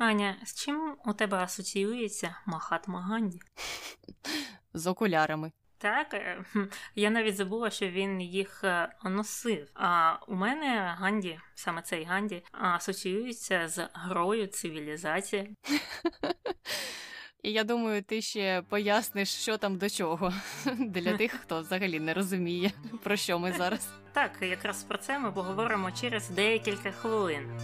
Аня, з чим у тебе асоціюється Махатма Ганді? З окулярами. Так, е, я навіть забула, що він їх е, носив. А у мене Ганді, саме цей Ганді, асоціюється з грою цивілізації. І я думаю, ти ще поясниш, що там до чого для тих, хто взагалі не розуміє, про що ми зараз. Так, якраз про це ми поговоримо через декілька хвилин.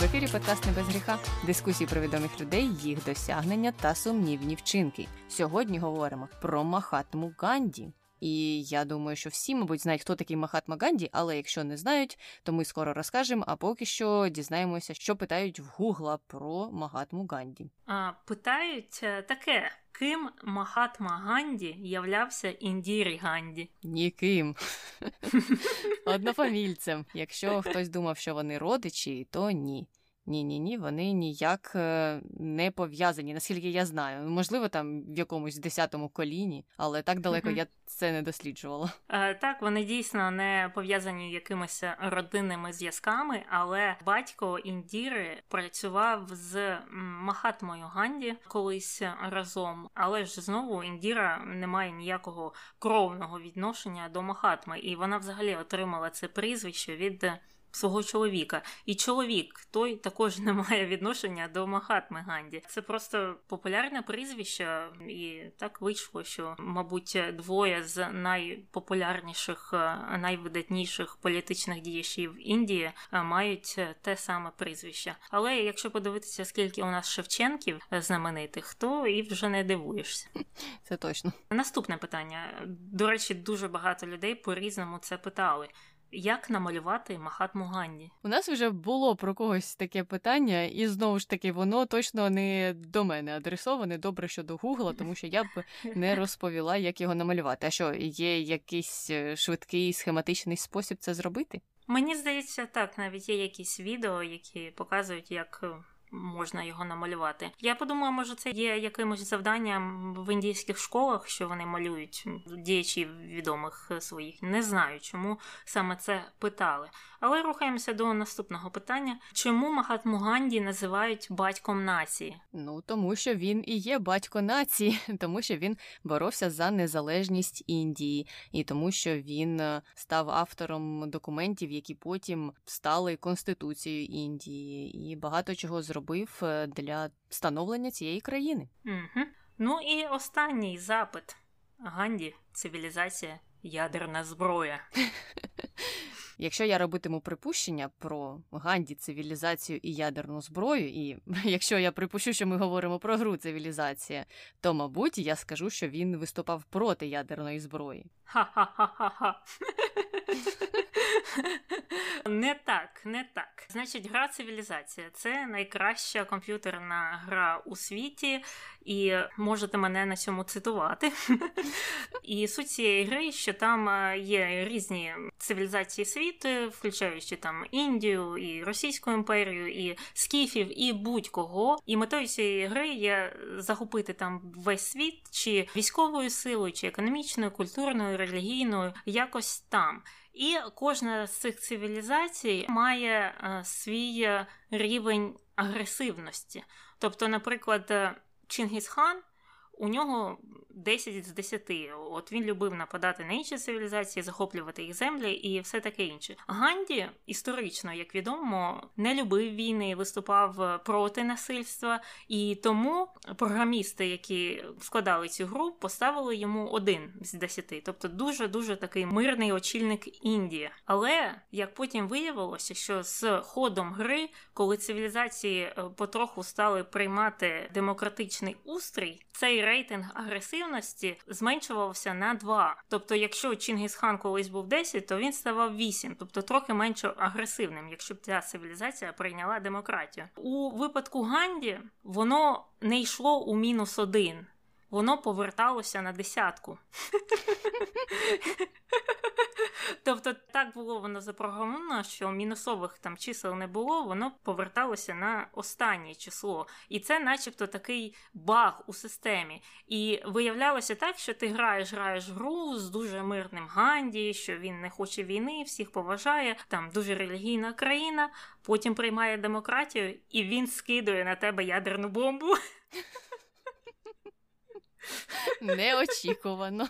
В ефірі подкаст «Не без гріха. Дискусії про відомих людей, їх досягнення та сумнівні вчинки. Сьогодні говоримо про Махатму Ганді. І я думаю, що всі, мабуть, знають, хто такий Махатма Ганді, але якщо не знають, то ми скоро розкажемо. А поки що дізнаємося, що питають в Гугла про Махатму Ганді. А, питають е, таке: ким Махатма Ганді являвся Індірі Ганді? Ніким. Однофамільцем. Якщо хтось думав, що вони родичі, то ні. Ні, ні, ні, вони ніяк е, не пов'язані, наскільки я знаю. Можливо, там в якомусь десятому коліні, але так далеко Мгм. я це не досліджувала. Е, Так, вони дійсно не пов'язані якимись родинними зв'язками, але батько Індіри працював з Махатмою Ганді колись разом. Але ж знову Індіра не має ніякого кровного відношення до Махатми, і вона взагалі отримала це прізвище від. Свого чоловіка, і чоловік той також не має відношення до Махатми Ганді. Це просто популярне прізвище, і так вийшло, що, мабуть, двоє з найпопулярніших, е, найвидатніших політичних діячів Індії е, мають те саме прізвище. Але якщо подивитися, скільки у нас Шевченків е, знаменитих, то і вже не дивуєшся. Це точно. Наступне питання. До речі, дуже багато людей по-різному це питали. Як намалювати Махатму Ганді? У нас вже було про когось таке питання, і знову ж таки, воно точно не до мене адресоване. Добре, що до Гугла, тому що я б не розповіла, як його намалювати. А що, є якийсь е, швидкий схематичний спосіб це зробити? Мені здається, так, навіть є якісь відео, які показують, як е, можна його намалювати. Я подумала, може, це є якимось завданням в індійських школах, що вони малюють діячів відомих своїх. Не знаю, чому саме це питали. Але рухаємося до наступного питання: чому Махатму Ганді називають батьком нації? Ну, тому що він і є батько нації, тому що він боровся за незалежність Індії, і тому, що він е, став автором документів, які потім стали Конституцією Індії, і багато чого зробив е, для становлення цієї країни. Угу. Ну і останній запит: Ганді, цивілізація, ядерна зброя. Якщо я робитиму припущення про Ганді, цивілізацію і ядерну зброю, і якщо я припущу, що ми говоримо про гру цивілізація, то мабуть я скажу, що він виступав проти ядерної зброї. Ха-ха-ха-ха-ха. Не так, не так. Значить, гра цивілізація це найкраща комп'ютерна гра у світі, і можете мене на цьому цитувати. І суть цієї гри, що там е, є різні цивілізації світу, включаючи там Індію, і Російську імперію, і скіфів, і будь-кого. І метою цієї гри є захопити там весь світ, чи військовою силою, чи економічною, культурною, релігійною, якось там. І кожна з цих цивілізацій має е, свій е, рівень агресивності. Тобто, наприклад, е, Чингісхан. У нього 10 з 10. От він любив нападати на інші цивілізації, захоплювати їх землі і все таке інше. Ганді історично, як відомо, не любив війни, виступав проти насильства, і тому програмісти, які складали цю гру, поставили йому один з 10. Тобто дуже дуже такий мирний очільник Індії. Але як потім виявилося, що з ходом гри, коли цивілізації е, потроху стали приймати демократичний устрій, цей рейтинг агресивності зменшувався на 2. Тобто, якщо Чингісхан колись був 10, то він ставав 8, тобто трохи менше агресивним, якщо б ця цивілізація прийняла демократію. У випадку Ганді воно не йшло у мінус один. Воно поверталося на десятку. Тобто так було воно запрограмовано, що мінусових там чисел не було, воно поверталося на останнє число. І це, начебто, такий баг у системі. І виявлялося так, що ти граєш, граєш гру з дуже мирним Ганді, що він не хоче війни, всіх поважає, там дуже релігійна країна, потім приймає демократію, і він скидує на тебе ядерну бомбу. Неочікувано.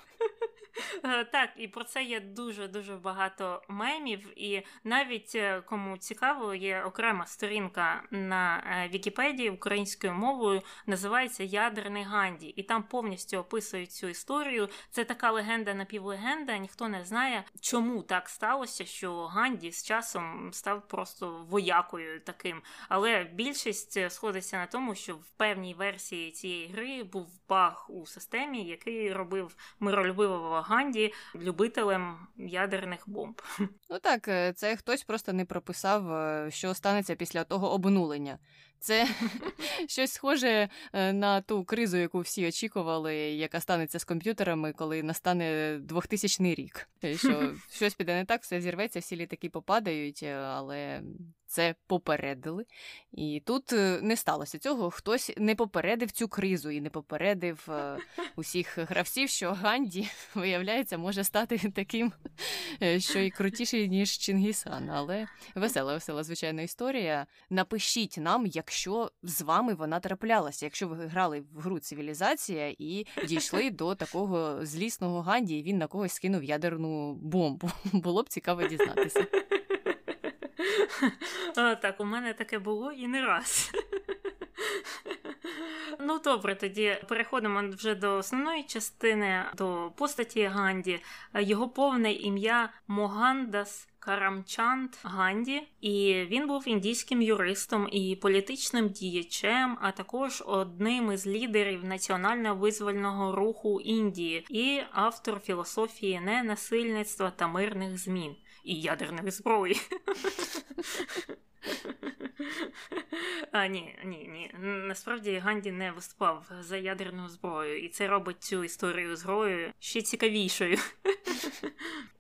Е, так, і про це є дуже дуже багато мемів, і навіть е, кому цікаво, є окрема сторінка на е, Вікіпедії українською мовою, називається Ядерний Ганді, і там повністю описують цю історію. Це така легенда напівлегенда. Ніхто не знає, чому так сталося, що Ганді з часом став просто воякою таким. Але більшість сходиться на тому, що в певній версії цієї гри був баг у системі, який робив миролюбивого Ганді любителем ядерних бомб. Ну так, е, це хтось просто не прописав, е, що станеться після того обнулення. Це щось схоже е, на ту кризу, яку всі очікували, яка станеться з комп'ютерами, коли настане 2000 рік. Що щось піде не так, все зірветься, всі літаки попадають, але це попередили. І тут е, не сталося цього. Хтось не попередив цю кризу і не попередив е, усіх гравців, що Ганді, виявляється, може стати таким, е, що й крутіший, ніж Чингісан. Але весела, весела, звичайна історія. Напишіть нам, якщо з вами вона траплялася, якщо ви грали в гру цивілізація і дійшли до такого злісного Ганді, і він на когось скинув ядерну бомбу. Було б цікаво дізнатися. Так, у мене таке було і не раз. Ну, добре, тоді переходимо вже до основної частини, до постаті Ганді. Його повне ім'я Могандас Карамчанд Ганді, і він був індійським юристом і політичним діячем, а також одним із лідерів національно визвольного руху Індії і автор філософії ненасильництва та мирних змін і ядерної зброї. А, Ні, ні, ні. Насправді Ганді не виступав за ядерною зброєю, і це робить цю історію з ще цікавішою.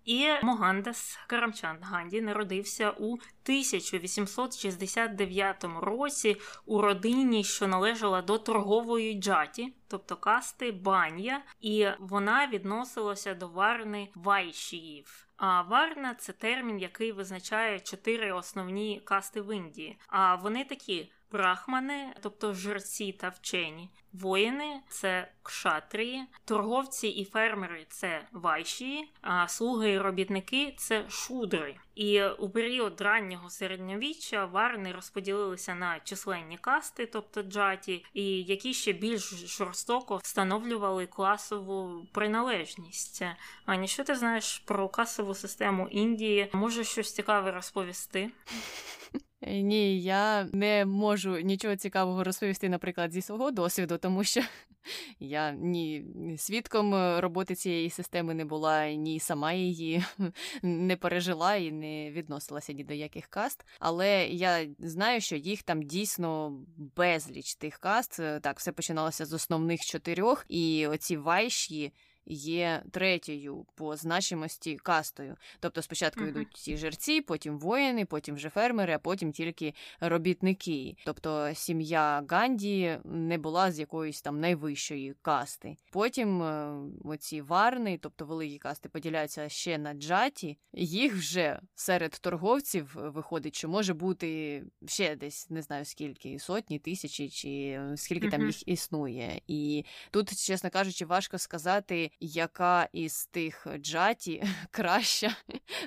І Могандас Карамчанд Ганді народився у 1869 році у родині, що належала до торгової джаті, тобто касти баня, і вона відносилася до варни вайшіїв. А варна це термін, який визначає чотири основні касти в Індії. А вони такі брахмани, тобто жерці та вчені, воїни це кшатрії, торговці і фермери це вайші, а слуги і робітники це шудри. І у період раннього середньовіччя варни розподілилися на численні касти, тобто джаті, і які ще більш жорстоко встановлювали класову приналежність. Ані, що ти знаєш про касову систему Індії? Може щось цікаве розповісти? Ні, я не можу нічого цікавого розповісти, наприклад, зі свого досвіду, тому що я ні свідком е, роботи цієї системи не була, ні сама її не пережила і не відносилася ні до яких каст. Але я знаю, що їх там дійсно безліч тих каст. Е, так, все починалося з основних чотирьох, і оці вайші є третьою по значимості кастою. Тобто спочатку йдуть ці жерці, потім воїни, потім вже фермери, а потім тільки робітники. Тобто сім'я Ганді не була з якоїсь там найвищої касти. Потім е, оці варни, тобто великі касти, поділяються ще на джаті. Їх вже серед торговців виходить, що може бути ще десь не знаю скільки, сотні, тисячі чи скільки там їх існує. І тут, чесно кажучи, важко сказати, яка із тих джаті краща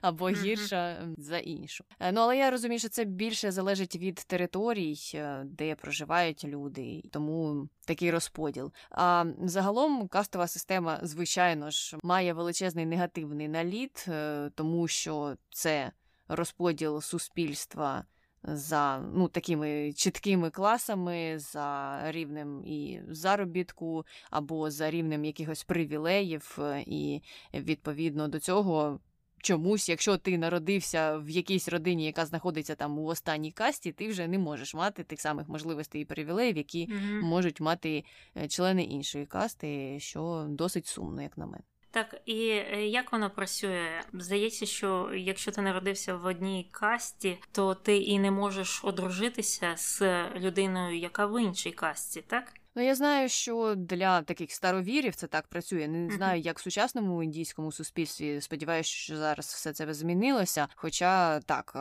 або гірша за іншу. Е, ну але я розумію, що це більше залежить від територій, е, де проживають люди, тому такий розподіл. А загалом кастова система, звичайно ж, має величезний негативний наліт, е, тому що це розподіл суспільства за ну, такими чіткими класами, за рівнем і заробітку, або за рівнем якихось привілеїв, е, і відповідно до цього чомусь, якщо ти народився в якійсь родині, яка знаходиться там у останній касті, ти вже не можеш мати тих самих можливостей і привілеїв, які mm-hmm. можуть мати е, члени іншої касти, що досить сумно, як на мене. Так, і е, як воно працює? Здається, що якщо ти народився в одній касті, то ти і не можеш одружитися з людиною, яка в іншій касті, так? Ну, я знаю, що для таких старовірів це так працює. Не знаю, як в сучасному індійському суспільстві. Сподіваюся, що зараз все це змінилося. Хоча так,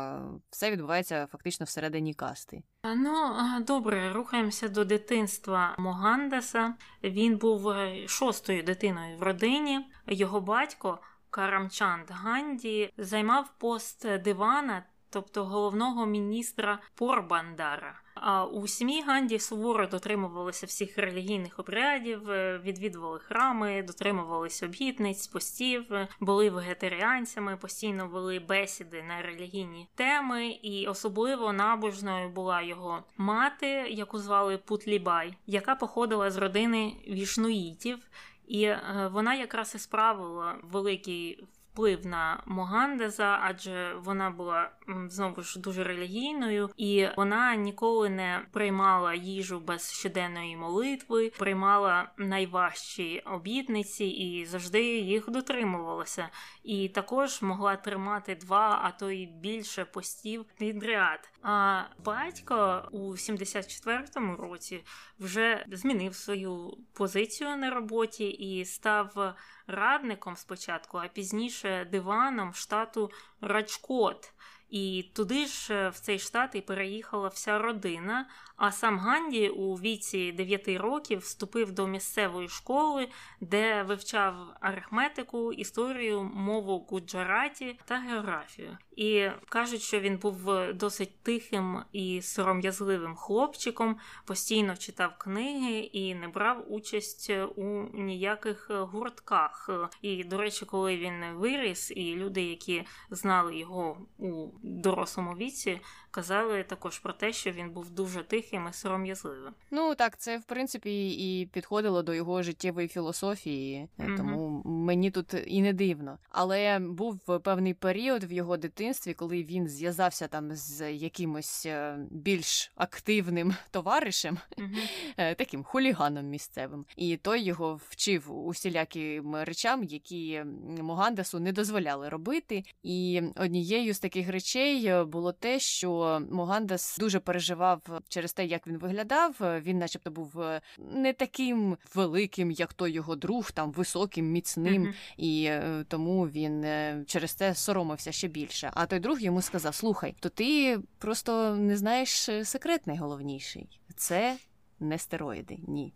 все відбувається фактично всередині касти. Ну добре, рухаємося до дитинства Могандаса. Він був е, шостою дитиною в родині. Його батько Карамчанд Ганді займав пост дивана тобто головного міністра Порбандара. А у сім'ї Ганді суворо дотримувалися всіх релігійних обрядів, е, відвідували храми, дотримувалися обітниць, постів, е, були вегетаріанцями, постійно вели бесіди на релігійні теми, і особливо набожною була його мати, яку звали Путлібай, яка походила з родини вішнуїтів. І е, вона якраз і справила великий вплив на Могандеза, адже вона була знову ж дуже релігійною, і вона ніколи не приймала їжу без щоденної молитви, приймала найважчі обітниці і завжди їх дотримувалася. І також могла тримати два, а то й більше постів підряд. А батько у 74-му році вже змінив свою позицію на роботі і став радником спочатку, а пізніше диваном штату Раджкот. І туди ж е, в цей штат і переїхала вся родина. А сам Ганді у віці 9 років вступив до місцевої школи, де вивчав арифметику, історію, мову гуджараті та географію. І кажуть, що він був досить тихим і сором'язливим хлопчиком, постійно читав книги і не брав участь у ніяких гуртках. І, до речі, коли він виріс, і люди, які знали його у дорослому віці, казали також про те, що він був дуже тихим і сором'язливим. Ну так, це в принципі і підходило до його життєвої філософії, mm-hmm. тому мені тут і не дивно. Але був певний період в його дитинстві, коли він зв'язався там з якимось е, більш активним товаришем, mm-hmm. таким хуліганом місцевим, і той його вчив усіляким речам, які Могандасу не дозволяли робити. І однією з таких речей е, було те, що. Могандас дуже переживав через те, як він виглядав. Він, начебто, був не таким великим, як той його друг, там високим, міцним, mm-hmm. і тому він через це соромився ще більше. А той друг йому сказав: Слухай, то ти просто не знаєш секрет найголовніший. Це не стероїди, ні.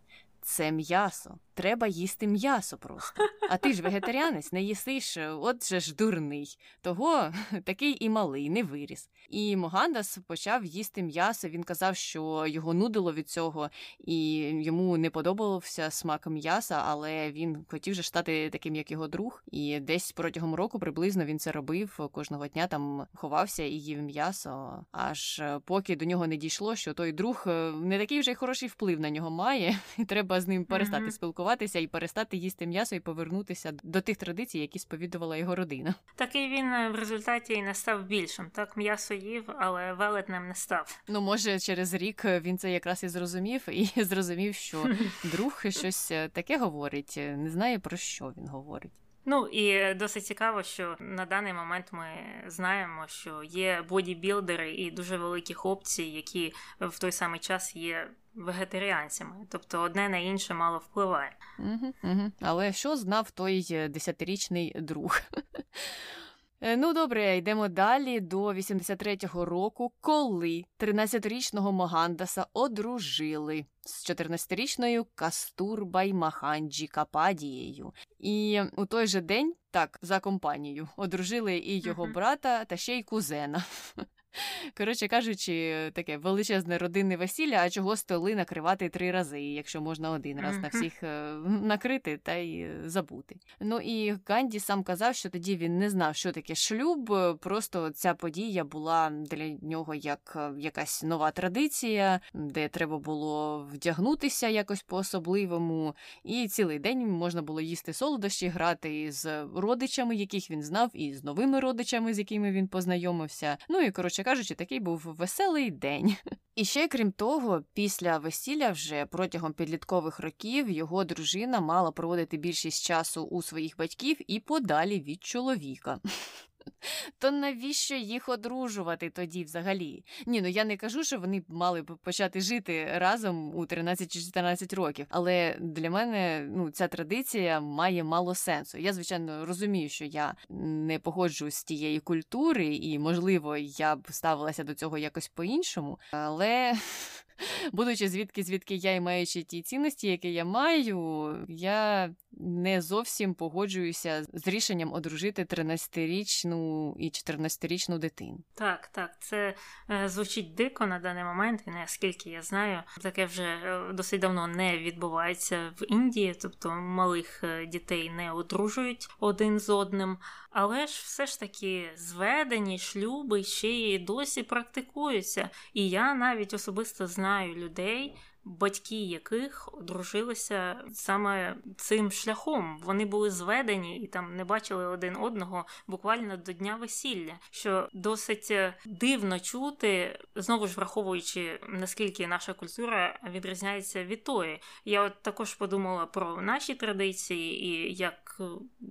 Це м'ясо. Треба їсти м'ясо просто. А ти ж вегетаріанець, не їсиш, от же ж дурний. Того такий і малий, не виріс. І Могандас почав їсти м'ясо. Він казав, що його нудило від цього, і йому не подобався смак м'яса, але він хотів же стати таким, як його друг. І десь протягом року приблизно він це робив. Кожного дня там ховався і їв м'ясо. Аж поки до нього не дійшло, що той друг е, не такий вже й хороший вплив на нього має, і треба з ним перестати mm-hmm. спілкуватися і перестати їсти м'ясо і повернутися до тих традицій, які сповідувала його родина. Такий він е, в результаті і не став більшим. Так м'ясо їв, але велетнем не став. Ну, може, через рік він це якраз і зрозумів, і зрозумів, що друг щось е, таке говорить, е, не знає про що він говорить. Ну і досить цікаво, що на даний момент ми знаємо, що є бодібілдери і дуже великі хлопці, які в той самий час є вегетаріанцями, тобто одне на інше мало впливає. Угу, угу. Але що знав той десятирічний друг? Е, ну, добре, йдемо далі до 83-го року, коли 13-річного Могандаса одружили з 14-річною Кастурбай Маханджі Кападією. І у той же день, так, за компанію, одружили і його брата та ще й кузена. Коротше кажучи, таке величезне родинне весілля, а чого столи накривати три рази, якщо можна один раз на всіх е, накрити та й забути. Ну і Ганді сам казав, що тоді він не знав, що таке шлюб. Просто ця подія була для нього як е, якась нова традиція, де треба було вдягнутися якось по-особливому, і цілий день можна було їсти солодощі, грати з родичами, яких він знав, і з новими родичами, з якими він познайомився. Ну і коротше кажучи, такий був веселий день. І ще крім того, після весілля, вже протягом підліткових років його дружина мала проводити більшість часу у своїх батьків і подалі від чоловіка. То навіщо їх одружувати тоді взагалі? Ні, ну я не кажу, що вони мали б почати жити разом у 13 чи 14 років, але для мене ну, ця традиція має мало сенсу. Я, звичайно, розумію, що я не погоджуюсь з тієї культури, і, можливо, я б ставилася до цього якось по-іншому, але. Будучи звідки, звідки я і маючи ті цінності, які я маю, я не зовсім погоджуюся з рішенням одружити 13-річну і 14-річну дитину. Так, так, це е, звучить дико на даний момент, і наскільки я знаю, таке вже е, досить давно не відбувається в Індії, тобто малих е, дітей не одружують один з одним. Але ж все ж таки зведені шлюби ще й досі практикуються. І я навіть особисто знаю людей, батьки яких одружилися саме цим шляхом. Вони були зведені і там не бачили один одного буквально до дня весілля, що досить е, дивно чути, знову ж враховуючи наскільки наша культура відрізняється від тої. Я от також подумала про наші традиції і як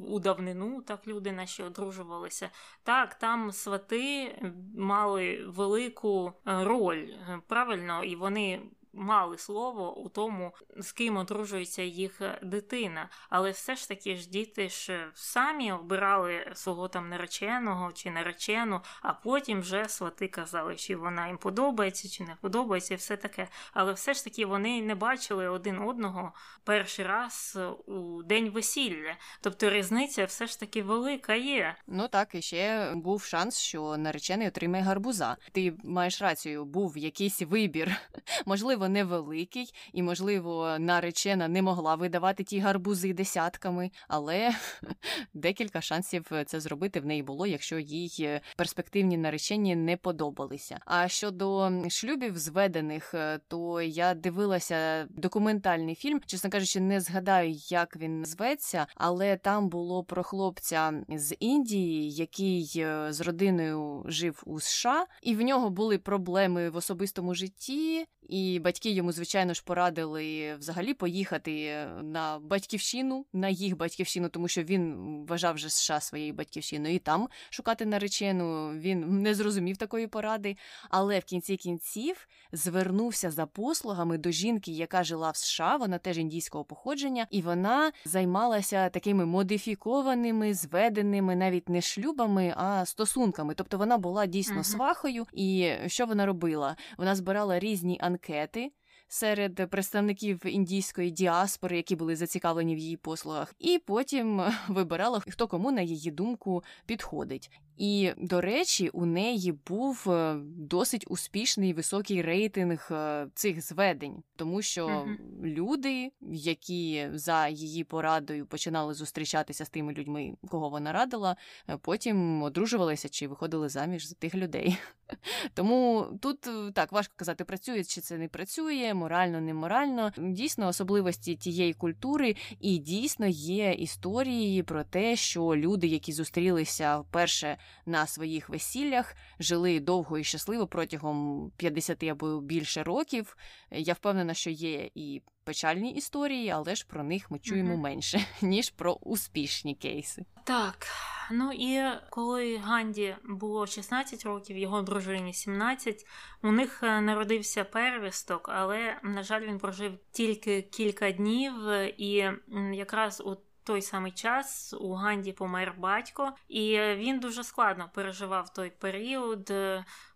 у давнину так люди наші одружувалися. Так, там свати мали велику е, роль е, правильно, і вони мали слово у тому, з ким одружується їх дитина. Але все ж таки ж діти ж самі обирали свого там нареченого чи наречену, а потім вже свати казали, чи вона їм подобається, чи не подобається, і все таке. Але все ж таки вони не бачили один одного перший раз у день весілля. Тобто різниця все ж таки велика є. Ну так, і ще був шанс, що наречений отримає гарбуза. Ти маєш рацію, був якийсь вибір. Можливо можливо, невеликий, і, можливо, наречена не могла видавати ті гарбузи десятками, але декілька шансів це зробити в неї було, якщо їй перспективні наречені не подобалися. А щодо шлюбів зведених, е, то я дивилася документальний фільм, чесно кажучи, не згадаю, як він зветься, але там було про хлопця з Індії, який е, з родиною жив у США, і в нього були проблеми в особистому житті, і батьки йому, звичайно ж, порадили взагалі поїхати на батьківщину, на їх батьківщину, тому що він вважав вже США своєю батьківщиною і там шукати наречену. Він не зрозумів такої поради. Але в кінці кінців звернувся за послугами до жінки, яка жила в США, вона теж індійського походження, і вона займалася такими модифікованими, зведеними навіть не шлюбами, а стосунками. Тобто вона була дійсно свахою. І що вона робила? Вона збирала різні анкети серед представників індійської діаспори, які були зацікавлені в її послугах, і потім вибирала хто кому на її думку підходить. І, до речі, у неї був е, досить успішний високий рейтинг е, цих зведень, тому що uh-huh. люди, які за її порадою починали зустрічатися з тими людьми, кого вона радила, е, потім одружувалися чи виходили заміж за тих людей. Тому тут так важко казати, працює чи це не працює, морально, не морально. Дійсно, особливості тієї культури, і дійсно є історії про те, що люди, які зустрілися вперше на своїх весіллях, жили довго і щасливо протягом 50 або більше років. Я впевнена, що є і печальні історії, але ж про них ми чуємо mm-hmm. менше, ніж про успішні кейси. Так. Ну і коли Ганді було 16 років, його дружині 17, у них е, народився первісток, але, на жаль, він прожив тільки кілька днів, і якраз у той самий час у Ганді помер батько, і він дуже складно переживав той період.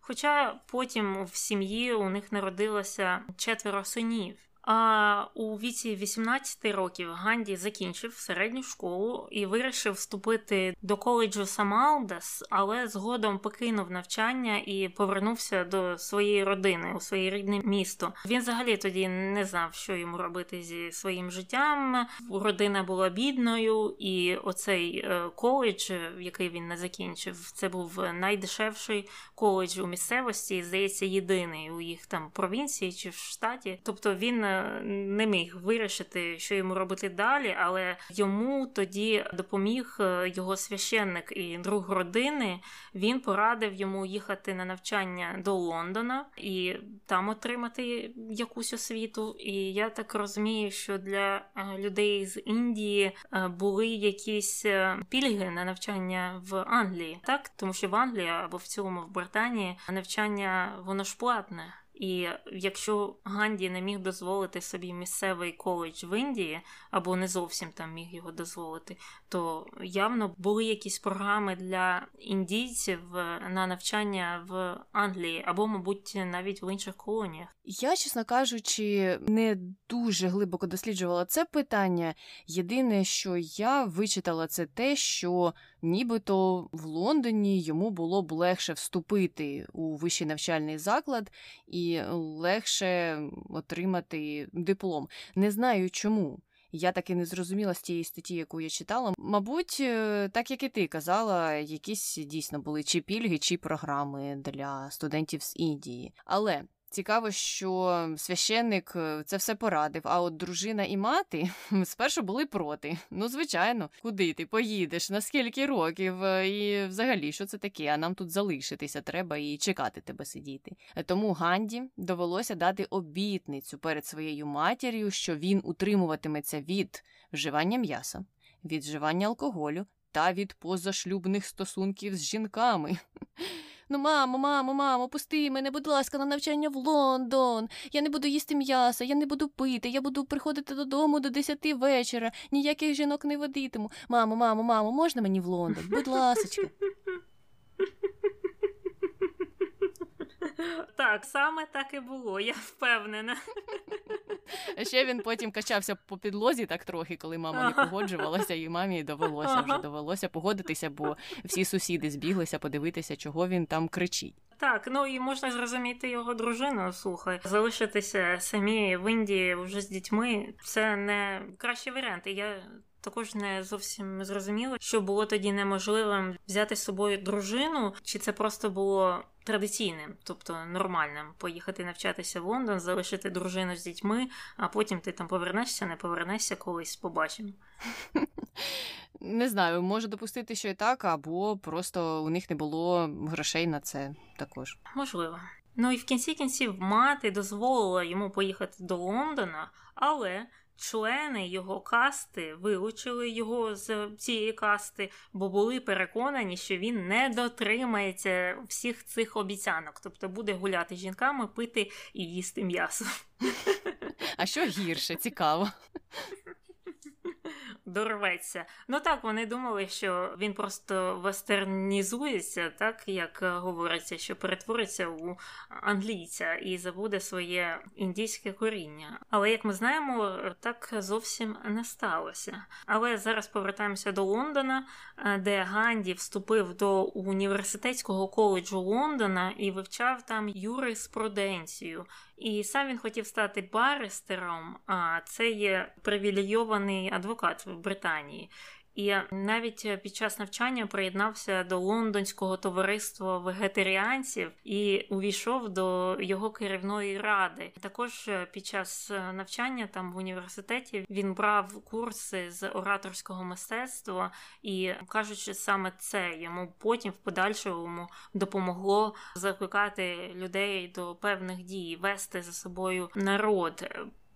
Хоча потім в сім'ї у них народилося четверо синів. А у віці 18 років Ганді закінчив середню школу і вирішив вступити до коледжу Самалдас, але згодом покинув навчання і повернувся до своєї родини у своє рідне місто. Він взагалі тоді не знав, що йому робити зі своїм життям. Родина була бідною, і оцей е, коледж, який він не закінчив, це був найдешевший коледж у місцевості, здається, єдиний у їх там провінції чи в штаті. Тобто він не міг вирішити, що йому робити далі, але йому тоді допоміг е, його священник і друг родини. Він порадив йому їхати на навчання до Лондона і там отримати якусь освіту. І я так розумію, що для е, людей з Індії е, були якісь пільги на навчання в Англії, так тому що в Англії або в цілому в Британії навчання воно ж платне. І якщо Ганді не міг дозволити собі місцевий коледж в Індії, або не зовсім там міг його дозволити, то явно були якісь програми для індійців на навчання в Англії, або, мабуть, навіть в інших колоніях. Я, чесно кажучи, не дуже глибоко досліджувала це питання. Єдине, що я вичитала, це те, що нібито в Лондоні йому було б легше вступити у вищий навчальний заклад і легше отримати диплом. Не знаю чому. Я таки не зрозуміла з тієї статті, яку я читала. Мабуть, е, так як і ти казала, якісь дійсно були чи пільги, чи програми для студентів з Індії. Але Цікаво, що священник е, це все порадив, а от дружина і мати спершу були проти. Ну, звичайно, куди ти поїдеш, на скільки років, е, і взагалі, що це таке? А нам тут залишитися треба і чекати тебе сидіти. Тому Ганді довелося дати обітницю перед своєю матір'ю, що він утримуватиметься від вживання м'яса, від вживання алкоголю та від позашлюбних стосунків з жінками. Ну, мамо, мамо, мамо, пусти мене, будь ласка, на навчання в Лондон. Я не буду їсти м'ясо, я не буду пити, я буду приходити додому до десяти вечора, ніяких жінок не водитиму. Мамо, мамо, мамо, можна мені в Лондон? Будь ласочка. Так, саме так і було, я впевнена. Ще він потім качався по підлозі так трохи, коли мама не погоджувалася, і мамі довелося вже довелося погодитися, бо всі сусіди збіглися подивитися, чого він там кричить. Так, ну і можна зрозуміти його дружину. Слухай, залишитися самі в Індії вже з дітьми це не кращий варіант. І я також не зовсім зрозуміло, що було тоді неможливим взяти з собою дружину, чи це просто було традиційним, тобто нормальним, поїхати навчатися в Лондон, залишити дружину з дітьми, а потім ти там повернешся, не повернешся колись, побачимо. Не знаю, можу допустити, що і так, або просто у них не було грошей на це також. Можливо. Ну і в кінці кінців мати дозволила йому поїхати до Лондона, але члени його касти вилучили його з цієї касти, бо були переконані, що він не дотримається всіх цих обіцянок, тобто буде гуляти жінками, пити і їсти м'ясо. А що гірше, цікаво дорветься. Ну так, вони думали, що він просто вестернізується, так як говориться, що перетвориться у англійця і забуде своє індійське коріння. Але як ми знаємо, так зовсім не сталося. Але зараз повертаємося до Лондона, де Ганді вступив до університетського коледжу Лондона і вивчав там юриспруденцію. І сам він хотів стати баристером, а це є привілейований адвокат в Британії. І навіть під час навчання приєднався до лондонського товариства вегетаріанців і увійшов до його керівної ради. Також під час навчання там в університеті він брав курси з ораторського мистецтва і кажучи, саме це йому потім в подальшому допомогло закликати людей до певних дій, вести за собою народ.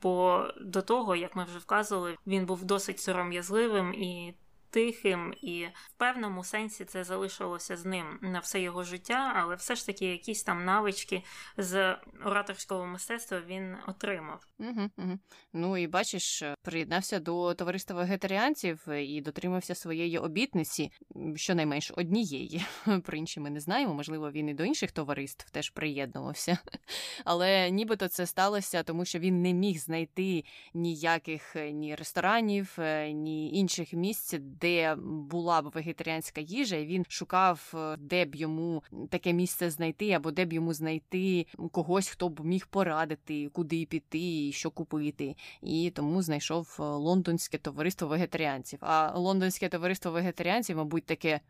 Бо до того, як ми вже вказували, він був досить сором'язливим і тихим, і в певному сенсі це залишилося з ним на все його життя, але все ж таки якісь там навички з ораторського мистецтва він отримав. Угу, угу. Ну і бачиш, приєднався до товариства вегетаріанців і дотримався своєї обітниці, щонайменш однієї. Про інші ми не знаємо. Можливо, він і до інших товариств теж приєднувався. Але нібито це сталося, тому що він не міг знайти ніяких ні ресторанів, ні інших місць, де була б вегетаріанська їжа, і він шукав, де б йому таке місце знайти, або де б йому знайти когось, хто б міг порадити, куди піти і що купити. І тому знайшов лондонське товариство вегетаріанців. А лондонське товариство вегетаріанців, мабуть, таке.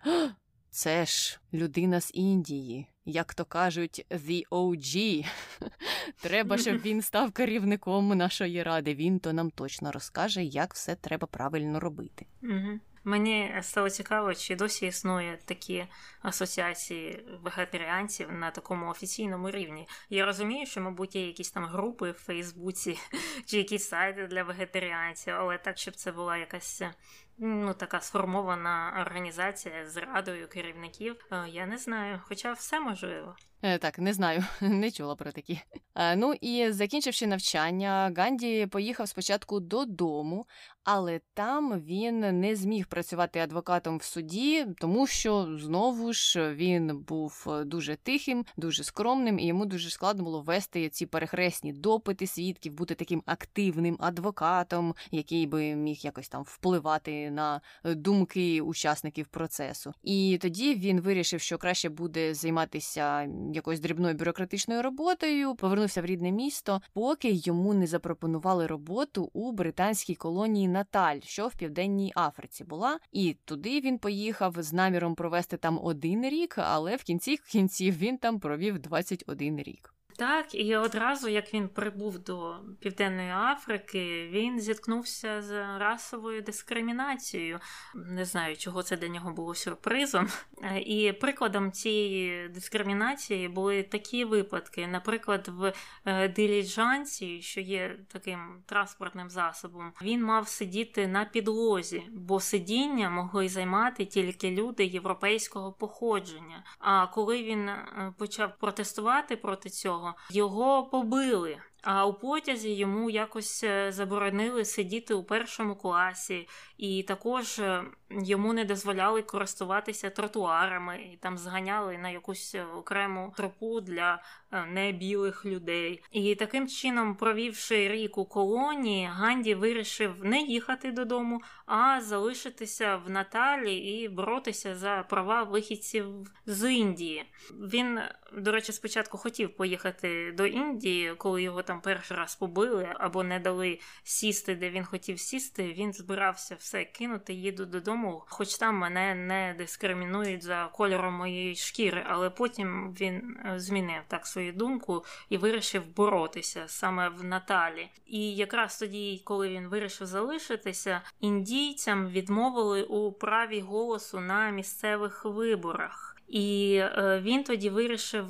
Це ж людина з Індії, як то кажуть, the OG. Треба, щоб він став керівником нашої ради. Він то нам точно розкаже, як все треба правильно робити. Мені стало цікаво, чи досі існує такі асоціації вегетаріанців на такому офіційному рівні. Я розумію, що, мабуть, є якісь там групи в Фейсбуці чи якісь сайти для вегетаріанців, але так, щоб це була якась ну, така сформована організація з радою керівників, е, я не знаю, хоча все можливо. Е, так, не знаю, не чула про такі. Е, ну і закінчивши навчання, Ганді поїхав спочатку додому, але там він не зміг працювати адвокатом в суді, тому що знову ж він був дуже тихим, дуже скромним, і йому дуже складно було вести ці перехресні допити свідків, бути таким активним адвокатом, який би міг якось там впливати на думки учасників процесу. І тоді він вирішив, що краще буде займатися якоюсь дрібною бюрократичною роботою, повернувся в рідне місто, поки йому не запропонували роботу у британській колонії Наталь, що в південній Африці була. І туди він поїхав з наміром провести там один рік, але в кінці кінців він там провів 21 рік. Так, і одразу, як він прибув до Південної Африки, він зіткнувся з расовою дискримінацією. Не знаю, чого це для нього було сюрпризом. І прикладом цієї дискримінації були такі випадки. Наприклад, в е, диліджанці, що є таким транспортним засобом, він мав сидіти на підлозі, бо сидіння могли займати тільки люди європейського походження. А коли він е, почав протестувати проти цього, Його побили. А у потязі йому якось е, заборонили сидіти у першому класі, і також е, йому не дозволяли користуватися тротуарами і там зганяли на якусь е, окрему тропу для небілих людей. І таким чином, провівши рік у колонії, Ганді вирішив не їхати додому, а залишитися в Наталі і боротися за права вихідців з Індії. Він, до речі, спочатку хотів поїхати до Індії, коли його там перший раз побили або не дали сісти, де він хотів сісти. Він збирався все кинути, їду додому, хоч там мене не дискримінують за кольором моєї шкіри, але потім він е, змінив так свою думку і вирішив боротися саме в Наталі. І якраз тоді, коли він вирішив залишитися, індійцям відмовили у праві голосу на місцевих виборах. І е, він тоді вирішив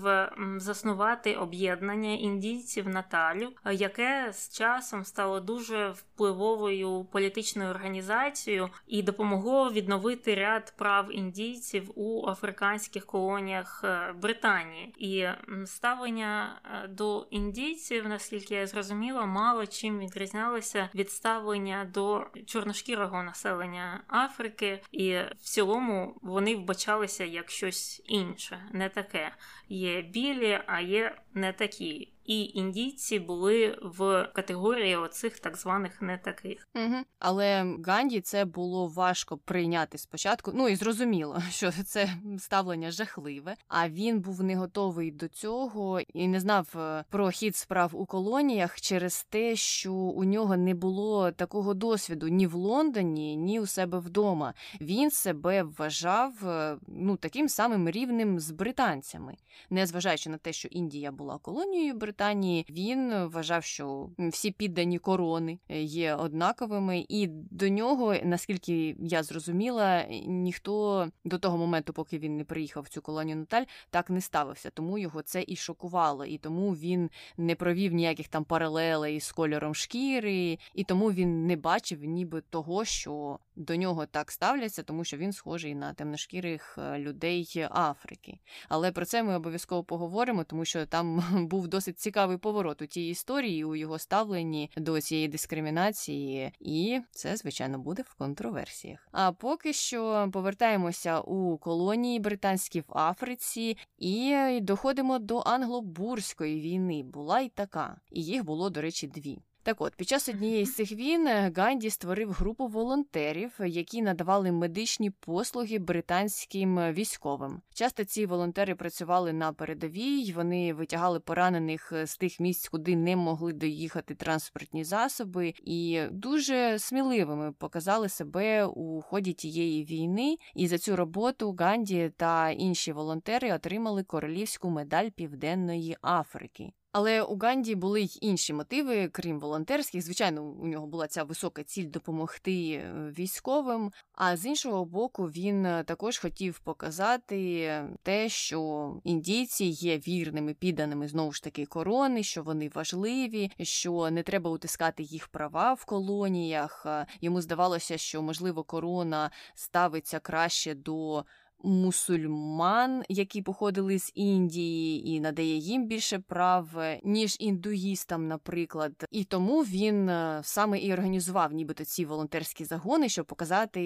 заснувати об'єднання індійців Наталю, е, яке з часом стало дуже впливовою політичною організацією і допомогло відновити ряд прав індійців у африканських колоніях е, Британії. І ставлення до індійців, наскільки я зрозуміла, мало чим відрізнялося від ставлення до чорношкірого населення Африки, і в цілому вони вбачалися як щось щось інше, не таке. Є білі, а є не такі і індійці були в категорії оцих так званих не таких. Угу. Але Ганді це було важко прийняти спочатку. Ну і зрозуміло, що це ставлення жахливе. А він був не готовий до цього і не знав е, про хід справ у колоніях через те, що у нього не було такого досвіду ні в Лондоні, ні у себе вдома. Він себе вважав е, ну таким самим рівнем з британцями, незважаючи на те, що Індія була колонією Британії, Британії він вважав, що всі піддані корони е, є однаковими, і до нього, наскільки я зрозуміла, ніхто до того моменту, поки він не приїхав в цю колонію Наталь, так не ставився. Тому його це і шокувало, і тому він не провів ніяких там паралелей з кольором шкіри, і тому він не бачив ніби того, що до нього так ставляться, тому що він схожий на темношкірих е, людей Африки. Але про це ми обов'язково поговоримо, тому що там був досить цікавий поворот у тій історії, у його ставленні до цієї дискримінації, і це, звичайно, буде в контроверсіях. А поки що повертаємося у колонії британські в Африці і доходимо до англобурської війни. Була й така, і їх було, до речі, дві. Так от, під час однієї з цих війн е, Ганді створив групу волонтерів, які надавали медичні послуги британським е, військовим. Часто ці волонтери працювали на передовій, вони витягали поранених е, з тих місць, куди не могли доїхати транспортні засоби, і дуже сміливими показали себе у ході тієї війни. І за цю роботу Ганді та інші волонтери отримали королівську медаль Південної Африки. Але у Ганді були й інші мотиви, крім волонтерських. Звичайно, у нього була ця висока ціль допомогти е, військовим. А з іншого боку, він е, також хотів показати те, що індійці є вірними підданими знову ж таки корони, що вони важливі, що не треба утискати їх права в колоніях. Е, йому здавалося, що можливо корона ставиться краще до мусульман, які походили з Індії, і надає їм більше прав, е, ніж індуїстам, наприклад. І тому він е, саме і організував нібито ці волонтерські загони, щоб показати,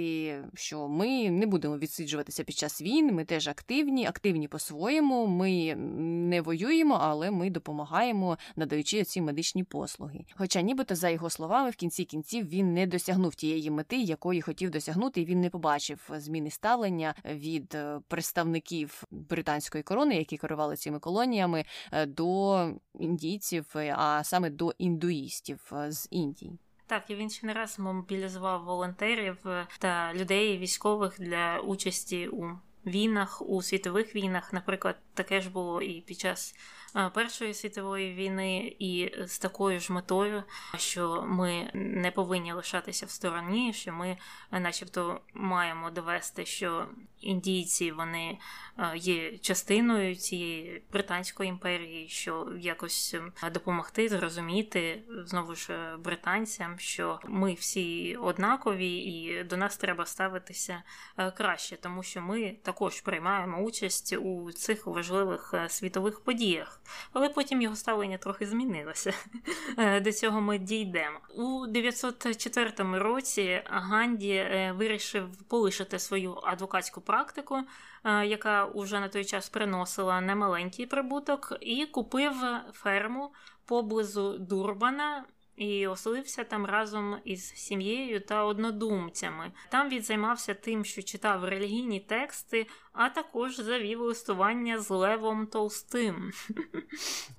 що ми не будемо відсиджуватися під час війн. Ми теж активні, активні по-своєму. Ми не воюємо, але ми допомагаємо, надаючи ці медичні послуги. Хоча, нібито, за його словами, в кінці кінців він не досягнув тієї мети, якої хотів досягнути, і він не побачив зміни ставлення від від е, представників британської корони, які керували цими колоніями, е, до індійців, е, а саме до індуїстів з Індії. Так, і він ще не раз мобілізував волонтерів та людей військових для участі у війнах, у світових війнах. Наприклад, таке ж було і під час Першої світової війни, і з такою ж метою, що ми не повинні лишатися в стороні, що ми, начебто, маємо довести, що індійці вони є частиною цієї британської імперії, що якось допомогти зрозуміти знову ж британцям, що ми всі однакові, і до нас треба ставитися краще, тому що ми також приймаємо участь у цих важливих світових подіях але потім його ставлення трохи змінилося. Е, до цього ми дійдемо. У 904 році Ганді е, вирішив полишити свою адвокатську практику, е, яка уже на той час приносила немаленький прибуток, і купив ферму поблизу Дурбана і оселився там разом із сім'єю та однодумцями. Там він займався тим, що читав релігійні тексти, а також завів листування з Левом Толстим.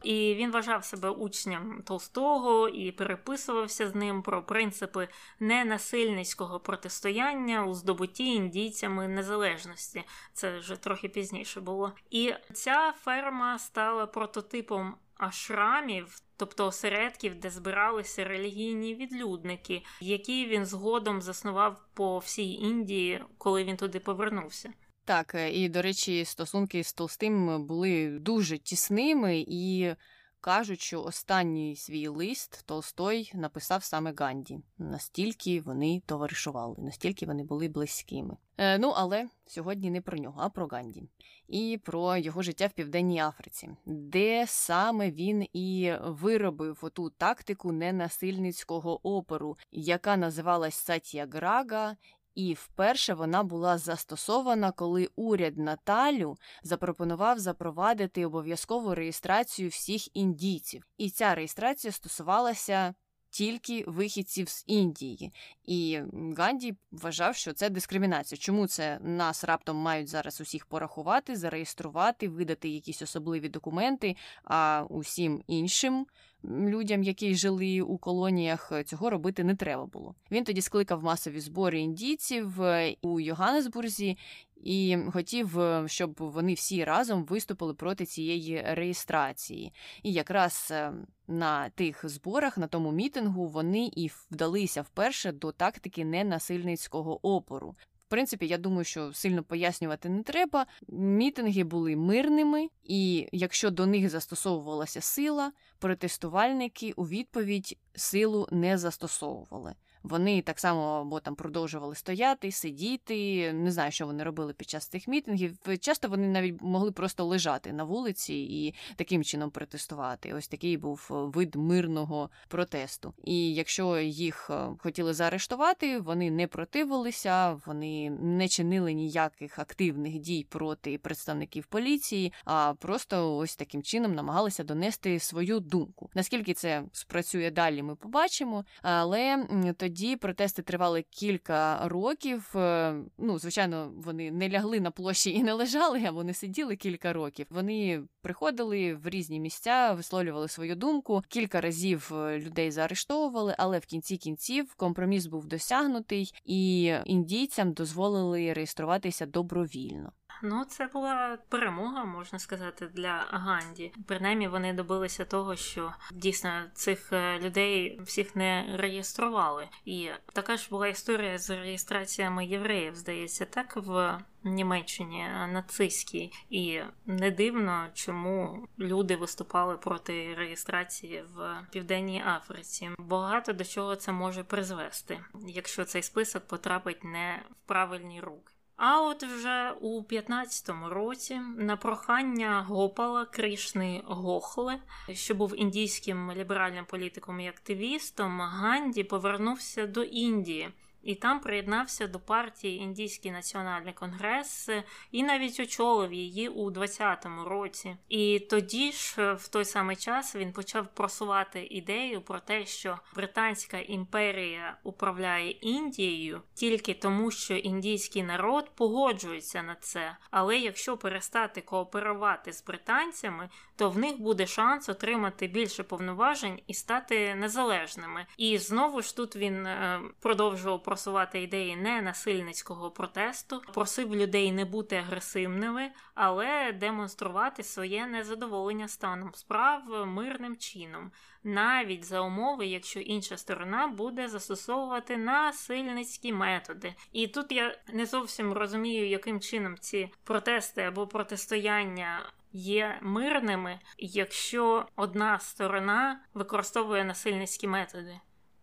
І він вважав себе учнем Толстого і переписувався з ним про принципи ненасильницького протистояння у здобутті індійцями незалежності. Це вже трохи пізніше було. І ця ферма стала прототипом ашрамів тобто осередків, де збиралися релігійні відлюдники, які він згодом заснував по всій Індії, коли він туди повернувся. Так, е, і до речі, стосунки з Толстим були дуже тісними і. Кажуть, що останній свій лист Толстой написав саме Ганді. Настільки вони товаришували, настільки вони були близькими. Е, Ну, але сьогодні не про нього, а про Ганді і про його життя в Південній Африці, де саме він і виробив оту тактику ненасильницького опору, яка називалась Сатьяграга. І вперше вона була застосована, коли уряд Наталю запропонував запровадити обов'язкову реєстрацію всіх індійців. І ця реєстрація стосувалася тільки вихідців з Індії. І Ганді вважав, що це дискримінація. Чому це нас раптом мають зараз усіх порахувати, зареєструвати, видати якісь особливі документи, а усім іншим. Людям, які жили у колоніях, цього робити не треба було. Він тоді скликав масові збори індійців е, у Йоганнесбурзі і хотів, е, щоб вони всі разом виступили проти цієї реєстрації. І якраз е, на тих зборах, на тому мітингу, вони і вдалися вперше до тактики ненасильницького опору. Принципі, я думаю, що сильно пояснювати не треба. Мітинги були мирними, і якщо до них застосовувалася сила, протестувальники у відповідь силу не застосовували. Вони так само або там продовжували стояти, сидіти. Не знаю, що вони робили під час цих мітингів. Часто вони навіть могли просто лежати на вулиці і таким чином протестувати. Ось такий був вид мирного протесту. І якщо їх е, хотіли заарештувати, вони не противилися, вони не чинили ніяких активних дій проти представників поліції, а просто ось таким чином намагалися донести свою думку. Наскільки це спрацює далі, ми побачимо. Але тоді протести тривали кілька років. Е, ну, звичайно, вони не лягли на площі і не лежали, а вони сиділи кілька років. Вони приходили в різні місця, висловлювали свою думку. Кілька разів е, людей заарештовували, але в кінці кінців компроміс був досягнутий, і індійцям дозволили реєструватися добровільно. Ну, це була перемога, можна сказати, для Ганді. Принаймні вони добилися того, що дійсно цих е, людей всіх не реєстрували. І така ж була історія з реєстраціями євреїв, здається, так в. Німеччині нацистській, і не дивно, чому люди виступали проти реєстрації в Південній Африці. Багато до чого це може призвести, якщо цей список потрапить не в правильні руки. А от вже у 15-му році на прохання Гопала Кришни Гохле, що був індійським ліберальним політиком і активістом, Ганді повернувся до Індії і там приєднався до партії Індійський національний конгрес і навіть очолив її у 20-му році. І тоді ж, в той самий час, він почав просувати ідею про те, що Британська імперія управляє Індією тільки тому, що індійський народ погоджується на це. Але якщо перестати кооперувати з британцями, то в них буде шанс отримати більше повноважень і стати незалежними. І знову ж тут він е, продовжував просувати ідеї не насильницького протесту, просив людей не бути агресивними, але демонструвати своє незадоволення станом справ мирним чином, навіть за умови, якщо інша сторона буде застосовувати насильницькі методи. І тут я не зовсім розумію, яким чином ці протести або протистояння є мирними, якщо одна сторона використовує насильницькі методи.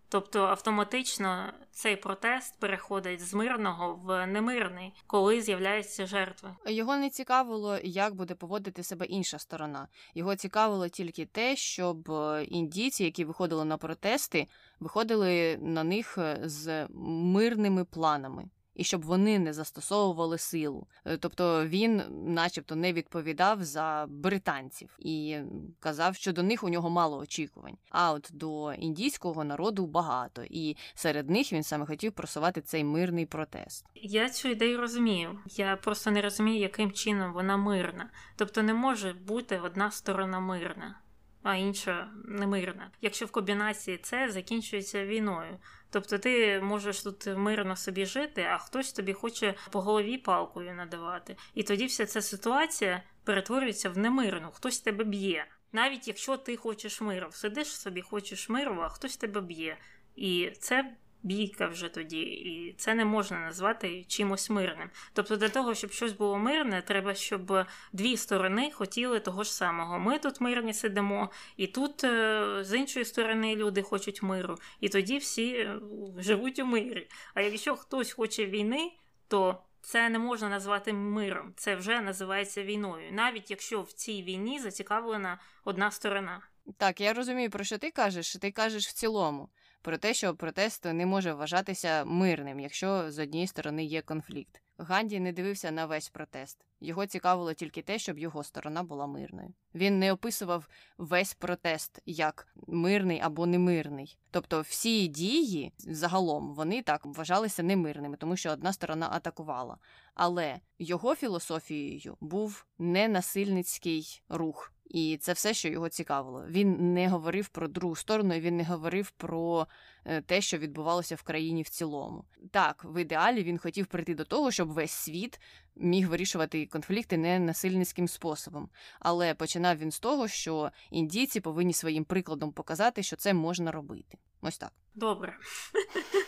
Тобто автоматично цей протест переходить з мирного в немирний, коли з'являються жертви. Його не цікавило, як буде поводити себе інша сторона. Його цікавило тільки те, щоб е, індійці, які виходили на протести, виходили на них е, з мирними планами і щоб вони не застосовували силу. Е, тобто він, начебто, не відповідав за британців і казав, що до них у нього мало очікувань. А от до індійського народу багато, і серед них він саме хотів просувати цей мирний протест. Я цю ідею розумію. Я просто не розумію, яким чином вона мирна. Тобто не може бути одна сторона мирна. А інша немирна, якщо в комбінації це закінчується війною. Тобто ти можеш тут мирно собі жити, а хтось тобі хоче по голові палкою надавати. І тоді вся ця ситуація перетворюється в немирну, хтось тебе б'є. Навіть якщо ти хочеш миру, сидиш собі, хочеш миру, а хтось тебе б'є. І це бійка вже тоді, і це не можна назвати чимось мирним. Тобто, для того, щоб щось було мирне, треба, щоб дві сторони хотіли того ж самого. Ми тут мирні сидимо, і тут е, з іншої сторони люди хочуть миру, і тоді всі е, живуть у мирі. А якщо хтось хоче війни, то це не можна назвати миром, це вже називається війною, навіть якщо в цій війні зацікавлена одна сторона. Так, я розумію, про що ти кажеш. Ти кажеш в цілому про те, що протест не може вважатися мирним, якщо з однієї сторони є конфлікт. Ганді не дивився на весь протест. Його цікавило тільки те, щоб його сторона була мирною. Він не описував весь протест як мирний або немирний. Тобто, всі дії загалом вони так вважалися немирними, тому що одна сторона атакувала. Але його філософією був ненасильницький рух. І це все, що його цікавило. Він не говорив про другу сторону, він не говорив про е, те, що відбувалося в країні в цілому. Так, в ідеалі він хотів прийти до того, щоб весь світ міг вирішувати конфлікти не насильницьким способом. Але починав він з того, що індійці повинні своїм прикладом показати, що це можна робити. Ось так. Добре.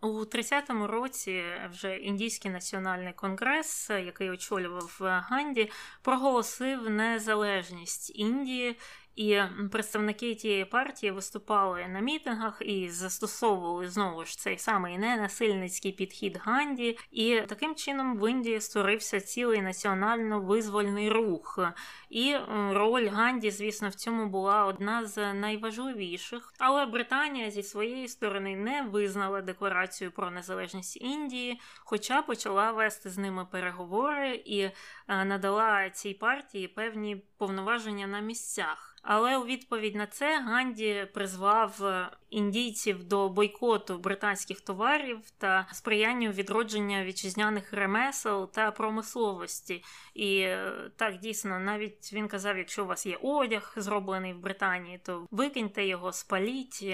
У 30-му році вже індійський національний конгрес, який очолював Ганді, проголосив незалежність Індії І представники тієї партії виступали на мітингах і застосовували знову ж цей самий ненасильницький підхід Ганді. І таким чином в Індії створився цілий національно-визвольний рух. І роль Ганді, звісно, в цьому була одна з найважливіших. Але Британія зі своєї сторони не визнала декларацію про незалежність Індії, хоча почала вести з ними переговори і е, надала цій партії певні повноваження на місцях. Але у відповідь на це Ганді призвав е, індійців до бойкоту британських товарів та сприянню відродження вітчизняних ремесел та промисловості. І е, так дійсно, навіть він казав: якщо у вас є одяг, зроблений в Британії, то викиньте його, спаліть.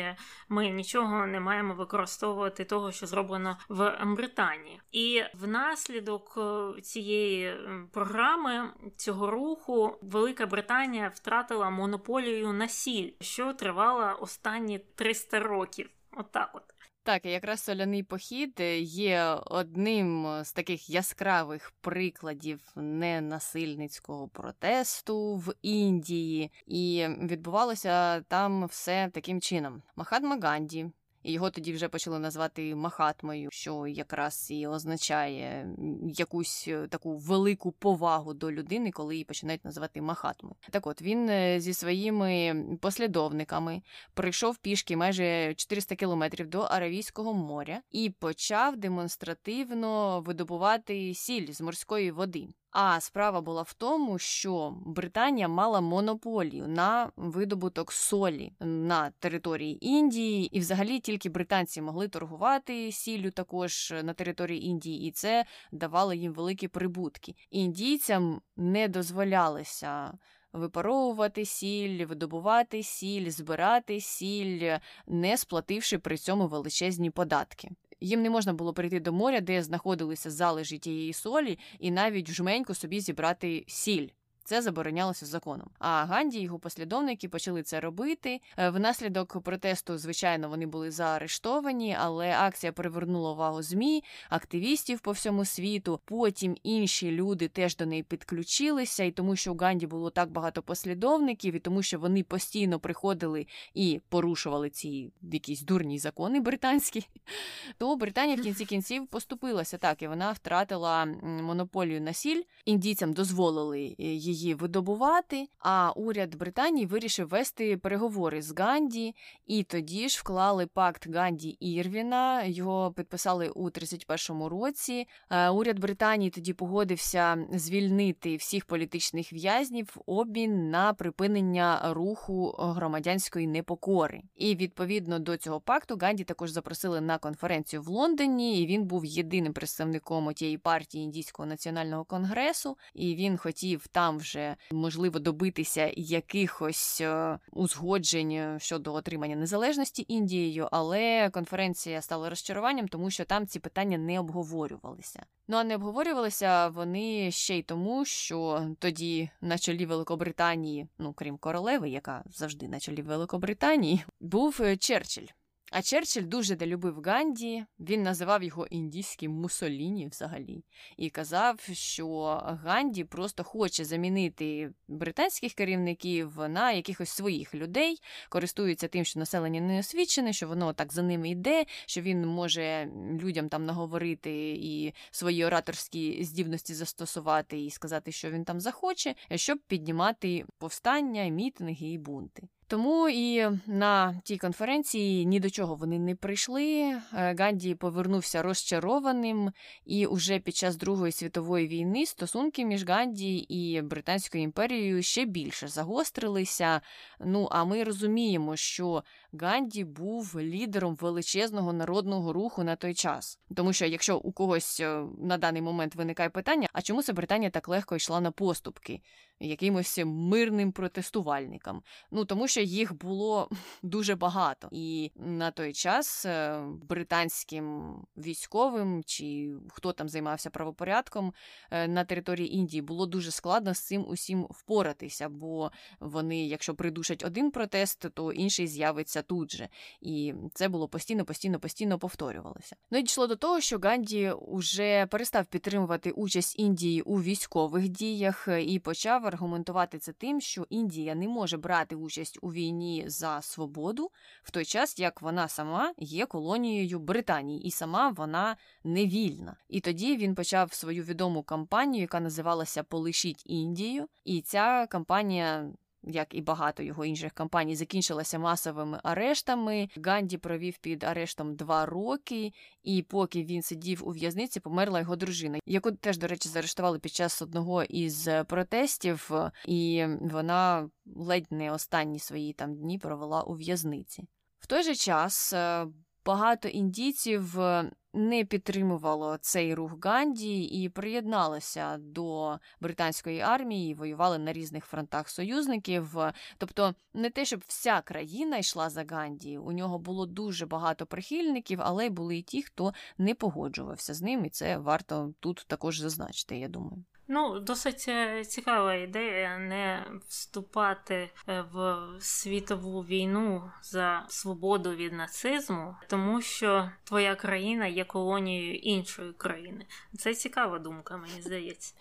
Ми нічого не маємо використовувати того, що зроблено в Британії. І внаслідок е, цієї програми цього руху Велика Британія втратила монополію на сіль, що тривала останні 300 років. Отак от. Так, якраз соляний похід е, є одним з таких яскравих прикладів ненасильницького протесту в Індії, і відбувалося там все таким чином. Махатма Ганді і його тоді вже почали назвати Махатмою, що якраз і означає якусь е, таку велику повагу до людини, коли її починають називати Махатмою. Так от він е, зі своїми послідовниками прийшов пішки майже 400 кілометрів до Аравійського моря і почав демонстративно видобувати сіль з морської води. А справа була в тому, що Британія мала монополію на видобуток солі на території Індії, і взагалі тільки британці могли торгувати сіллю також на території Індії, і це давало їм великі прибутки. Індійцям не дозволялося. Випаровувати сіль, видобувати сіль, збирати сіль, не сплативши при цьому величезні податки. Їм не можна було прийти до моря, де знаходилися залежі тієї солі, і навіть в жменьку собі зібрати сіль. Це заборонялося законом. А Ганді і його послідовники почали це робити. Е, внаслідок протесту, звичайно, вони були заарештовані, але акція привернула увагу змі, активістів по всьому світу. Потім інші люди теж до неї підключилися, і тому, що у Ганді було так багато послідовників, і тому, що вони постійно приходили і порушували ці якісь дурні закони британські, то Британія в кінці кінців поступилася так, і вона втратила монополію на сіль. Індійцям дозволили її її видобувати. А уряд Британії вирішив вести переговори з Ганді, і тоді ж вклали пакт Ганді Ірвіна. Його підписали у 31-му році. Е, уряд Британії тоді погодився звільнити всіх політичних в'язнів обмін на припинення руху громадянської непокори. І відповідно до цього пакту Ганді також запросили на конференцію в Лондоні. і Він був єдиним представником тієї партії індійського національного конгресу, і він хотів там вже можливо добитися якихось е, узгоджень е, щодо отримання незалежності Індією, але конференція стала розчаруванням, тому що там ці питання не обговорювалися. Ну а не обговорювалися вони ще й тому, що тоді на чолі Великобританії, ну крім королеви, яка завжди на чолі Великобританії, був е, Черчилль. А Черчилль дуже долюбив Ганді, він називав його індійським Мусоліні взагалі, і казав, що Ганді просто хоче замінити британських керівників на якихось своїх людей, користується тим, що населення не освічене, що воно так за ними йде, що він може людям там наговорити і свої ораторські здібності застосувати і сказати, що він там захоче, щоб піднімати повстання, мітинги і бунти. Тому і на тій конференції ні до чого вони не прийшли. Е, Ганді повернувся розчарованим, і уже під час Другої світової війни стосунки між Ганді і Британською імперією ще більше загострилися. Ну а ми розуміємо, що Ганді був лідером величезного народного руху на той час. Тому що якщо у когось е, на даний момент виникає питання, а чому це Британія так легко йшла на поступки? Якимось мирним протестувальникам. Ну тому що їх було дуже багато, і на той час е, британським військовим чи хто там займався правопорядком е, на території Індії було дуже складно з цим усім впоратися, бо вони, якщо придушать один протест, то інший з'явиться тут же. І це було постійно, постійно, постійно повторювалося. Ну і дійшло до того, що Ганді вже перестав підтримувати участь Індії у військових діях і почав аргументувати це тим, що Індія не може брати участь у війні за свободу в той час, як вона сама є колонією Британії, і сама вона невільна. І тоді він почав свою відому кампанію, яка називалася Полишіть Індію, і ця кампанія як і багато його інших кампаній, закінчилася масовими арештами. Ганді провів під арештом два роки, і поки він сидів у в'язниці, померла його дружина, яку теж, до речі, заарештували під час одного із протестів, і вона ледь не останні свої там дні провела у в'язниці. В той же час е, багато індійців не підтримувало цей рух Ганді і приєдналося до британської армії, і воювали на різних фронтах союзників. Тобто, не те, щоб вся країна йшла за Ганді, у нього було дуже багато прихильників, але були і ті, хто не погоджувався з ним, і це варто тут також зазначити. Я думаю. Ну, досить е, цікава ідея не вступати е, в світову війну за свободу від нацизму, тому що твоя країна є колонією іншої країни. Це цікава думка, мені здається.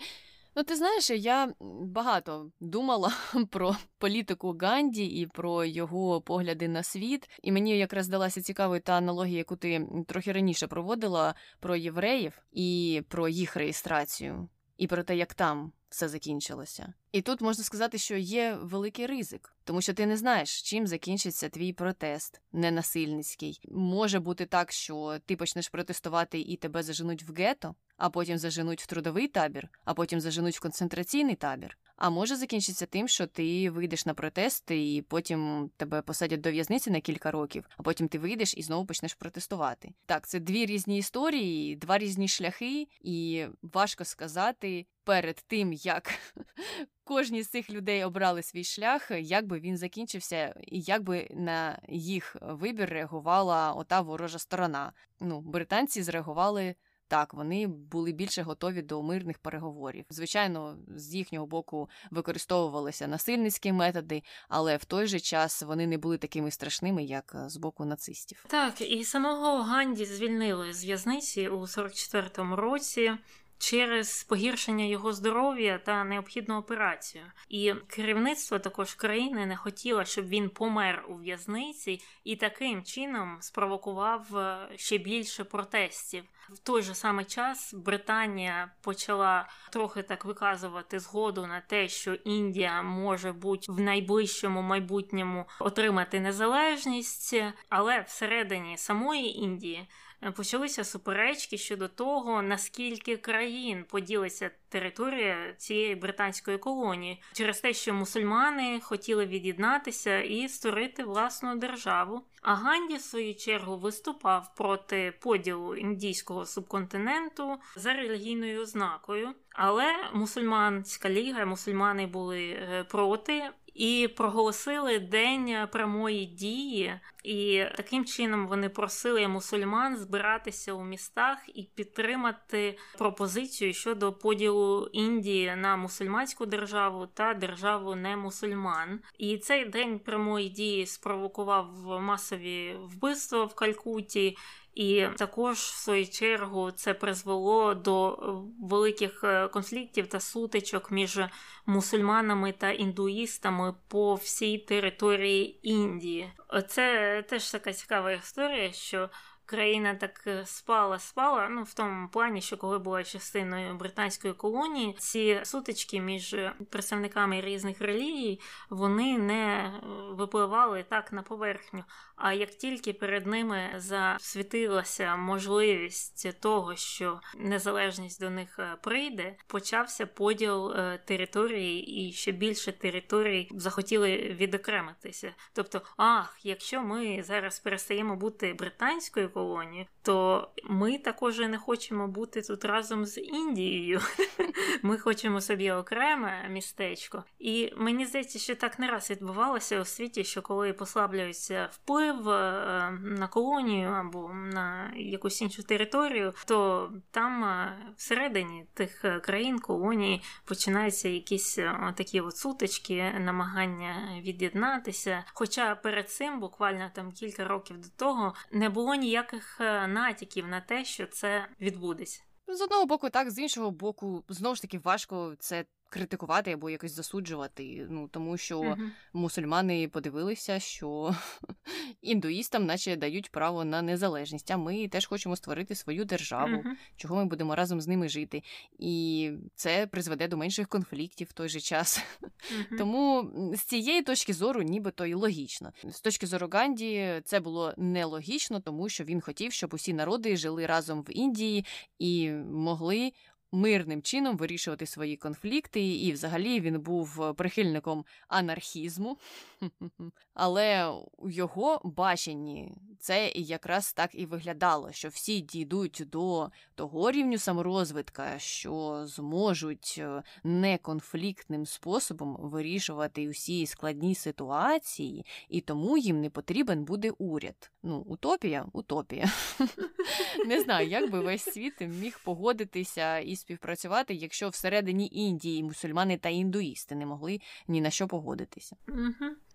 Ну, ти знаєш, я багато думала про політику Ганді і про його погляди на світ, і мені якраз здалася цікавою та аналогія, яку ти трохи раніше проводила про євреїв і про їх реєстрацію і про те, як там все закінчилося. І тут можна сказати, що є великий ризик, тому що ти не знаєш, чим закінчиться твій протест ненасильницький. Може бути так, що ти почнеш протестувати і тебе заженуть в гето, а потім заженуть в трудовий табір, а потім заженуть в концентраційний табір. А може закінчитися тим, що ти вийдеш на протести, і потім тебе посадять до в'язниці на кілька років, а потім ти вийдеш і знову почнеш протестувати. Так, це дві різні історії, два різні шляхи, і важко сказати перед тим, як кожні з цих людей обрали свій шлях, як би він закінчився, і як би на їх вибір реагувала ота ворожа сторона. Ну, британці зреагували. Так, вони були більше готові до мирних переговорів. Звичайно, з їхнього боку використовувалися насильницькі методи, але в той же час вони не були такими страшними, як з боку нацистів. Так, і самого Ганді звільнили з в'язниці у 44-му році через погіршення його здоров'я та необхідну операцію. І керівництво також країни не хотіло, щоб він помер у в'язниці і таким чином спровокував е, ще більше протестів. В той же самий час Британія почала трохи так виказувати згоду на те, що Індія може бути в найближчому майбутньому отримати незалежність, але всередині самої Індії почалися суперечки щодо того, наскільки країн поділиться територія цієї британської колонії через те, що мусульмани хотіли від'єднатися і створити власну державу. А Ганді, в свою чергу, виступав проти поділу індійського субконтиненту за релігійною ознакою. Але мусульманська ліга, мусульмани були е, проти і проголосили день прямої дії, і таким чином вони просили мусульман збиратися у містах і підтримати пропозицію щодо поділу Індії на мусульманську державу та державу не мусульман. І цей день прямої дії спровокував масові вбивства в Калькуті. І також в свою чергу це призвело до е, великих е, конфліктів та сутичок між мусульманами та індуїстами по всій території Індії. Це теж така цікава історія, що країна так е, спала, спала. Ну в тому плані, що коли була частиною британської колонії, ці сутички між представниками різних релігій вони не е, випливали так на поверхню. А як тільки перед ними засвітилася можливість того, що незалежність до них е, прийде, почався поділ території, і ще більше територій захотіли відокремитися. Тобто, ах, якщо ми зараз перестаємо бути британською колонію, то ми також не хочемо бути тут разом з Індією. Ми хочемо собі окреме містечко. І мені здається, що так не раз відбувалося у світі, що коли послаблюється вплив е, на колонію або на якусь іншу територію, то там е, всередині тих е, країн колонії починаються якісь такі от сутички, намагання від'єднатися. Хоча перед цим, буквально там кілька років до того, не було ніяких ніяких е, натяків на те, що це відбудеться. З одного боку, так, з іншого боку, знову ж таки важко це критикувати або якось засуджувати. Ну тому що uh-huh. мусульмани подивилися, що індуїстам, наче дають право на незалежність. А ми теж хочемо створити свою державу, uh-huh. чого ми будемо разом з ними жити. І це призведе до менших конфліктів в той же час. Uh-huh. Тому з цієї точки зору, нібито і логічно. З точки зору Ганді, це було нелогічно, тому що він хотів, щоб усі народи жили разом в Індії і могли мирним чином вирішувати свої конфлікти, і взагалі він був прихильником анархізму. Але у його баченні це якраз так і виглядало, що всі дійдуть до того рівню саморозвитка, що зможуть е, неконфліктним способом вирішувати усі складні ситуації, і тому їм не потрібен буде уряд. Ну, утопія, утопія. Не знаю, як би весь світ міг погодитися і співпрацювати, якщо всередині Індії мусульмани та індуїсти не могли ні на що погодитися.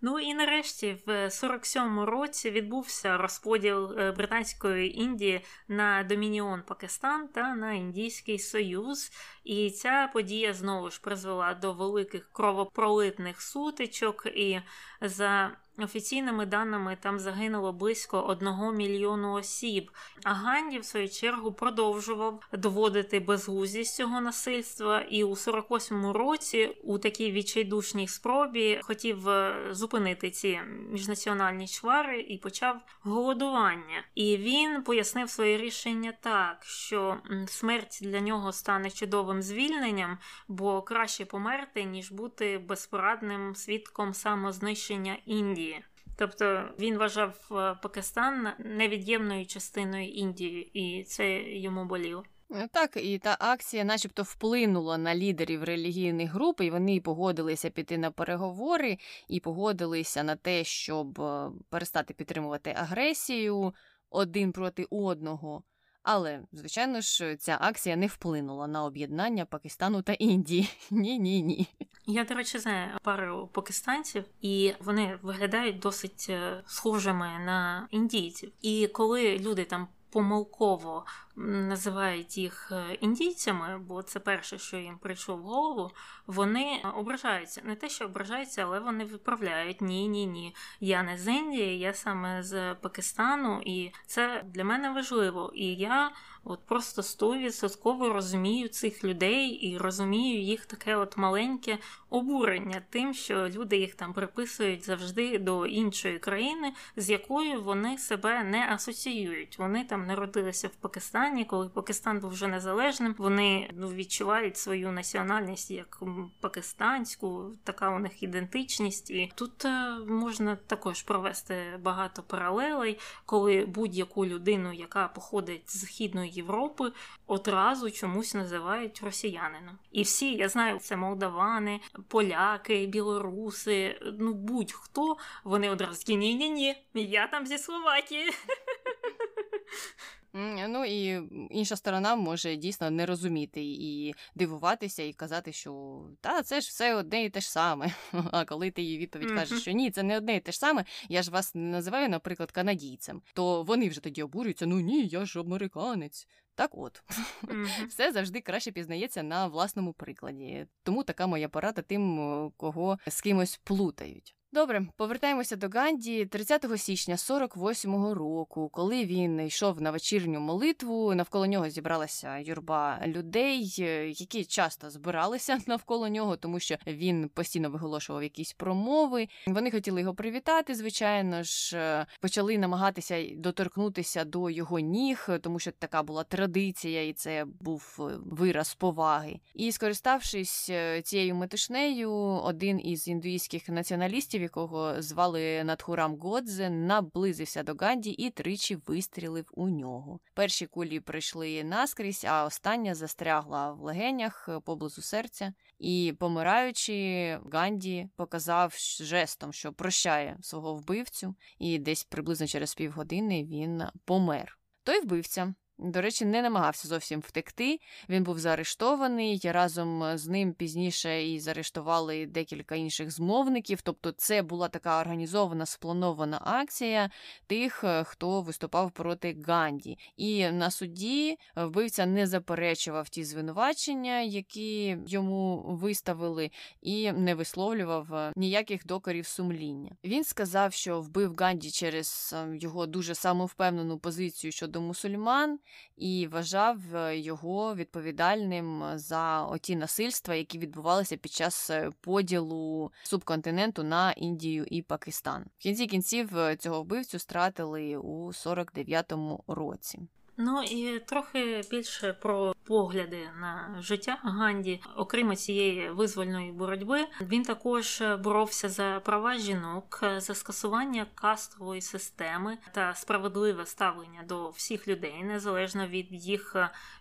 Ну і нарешті, в 47-му році відбувся розподіл е, Британської Індії на Домініон Пакистан та на Індійський Союз. І ця подія знову ж призвела до великих кровопролитних сутичок і за Офіційними даними там загинуло близько одного мільйону осіб. А Ганді, в свою чергу, продовжував доводити безглуздість цього насильства, і у 48-му році у такій відчайдушній спробі хотів е, зупинити ці міжнаціональні чвари і почав голодування. І він пояснив своє рішення так, що смерть для нього стане чудовим звільненням, бо краще померти, ніж бути безпорадним свідком самознищення Індії. Тобто він вважав е, Пакистан невід'ємною частиною Індії, і це йому боліло. Е, так, і та акція, начебто, вплинула на лідерів релігійних груп, і вони погодилися піти на переговори і погодилися на те, щоб е, перестати підтримувати агресію один проти одного. Але, звичайно ж, ця акція не вплинула на об'єднання Пакистану та Індії. Ні, ні, ні. Я, до речі, знаю пару пакистанців, і вони виглядають досить е, схожими на індійців. І коли люди там помилково називають їх е, індійцями, бо це перше, що їм прийшло в голову, вони ображаються. Не те, що ображаються, але вони виправляють ні, ні, ні. Я не з Індії, я саме з Пакистану, і це для мене важливо. І я от просто стовідсотково розумію цих людей і розумію їх таке от маленьке обурення тим, що люди їх там приписують завжди до іншої країни, з якою вони себе не асоціюють. Вони там народилися в Пакистані, коли Пакистан був вже незалежним. Вони ну, відчувають свою національність як пакистанську, така у них ідентичність. І тут е, можна також провести багато паралелей, коли будь-яку людину, яка походить з східної Європи, одразу чомусь називають росіянином. І всі, я знаю, це молдавани, поляки, білоруси, ну будь-хто, вони одразу ні-ні-ні, я там зі Словакії. Ну і інша сторона може дійсно не розуміти і дивуватися, і казати, що та це ж все одне і те ж саме. А коли ти їй відповідь кажеш, що ні, це не одне і те ж саме, я ж вас не називаю, наприклад, канадійцем, то вони вже тоді обурюються: ну ні, я ж американець. Так от, mm-hmm. все завжди краще пізнається на власному прикладі. Тому така моя порада тим, кого з кимось плутають. Добре, повертаємося до Ганді 30 січня 48-го року, коли він йшов на вечірню молитву. Навколо нього зібралася юрба людей, е, які часто збиралися навколо нього, тому що він постійно виголошував якісь промови. Вони хотіли його привітати. Звичайно ж, е, почали намагатися доторкнутися до його ніг, тому що така була традиція, і це був е, вираз поваги. І скориставшись цією метушнею, один із індуїзьких націоналістів бандитів, якого звали Надхурам Годзе, наблизився до Ганді і тричі вистрілив у нього. Перші кулі прийшли наскрізь, а остання застрягла в легенях поблизу серця. І, помираючи, Ганді показав жестом, що прощає свого вбивцю, і десь приблизно через півгодини він помер. Той вбивця до речі, не намагався зовсім втекти. Він був заарештований. Разом з ним пізніше і заарештували декілька інших змовників. Тобто, це була така організована спланована акція тих, е, хто виступав проти Ганді. І на суді вбивця не заперечував ті звинувачення, які йому виставили, і не висловлював е, ніяких докорів сумління. Він сказав, що вбив Ганді через е, його дуже самовпевнену позицію щодо мусульман і вважав е, його відповідальним за оті насильства, які відбувалися під час е, поділу субконтиненту на Індію і Пакистан. В кінці кінців е, цього вбивцю стратили у 49-му році. Ну і трохи більше про погляди на життя Ганді. Окрім цієї визвольної боротьби, він також боровся за права жінок, за скасування кастової системи та справедливе ставлення до всіх людей, незалежно від їх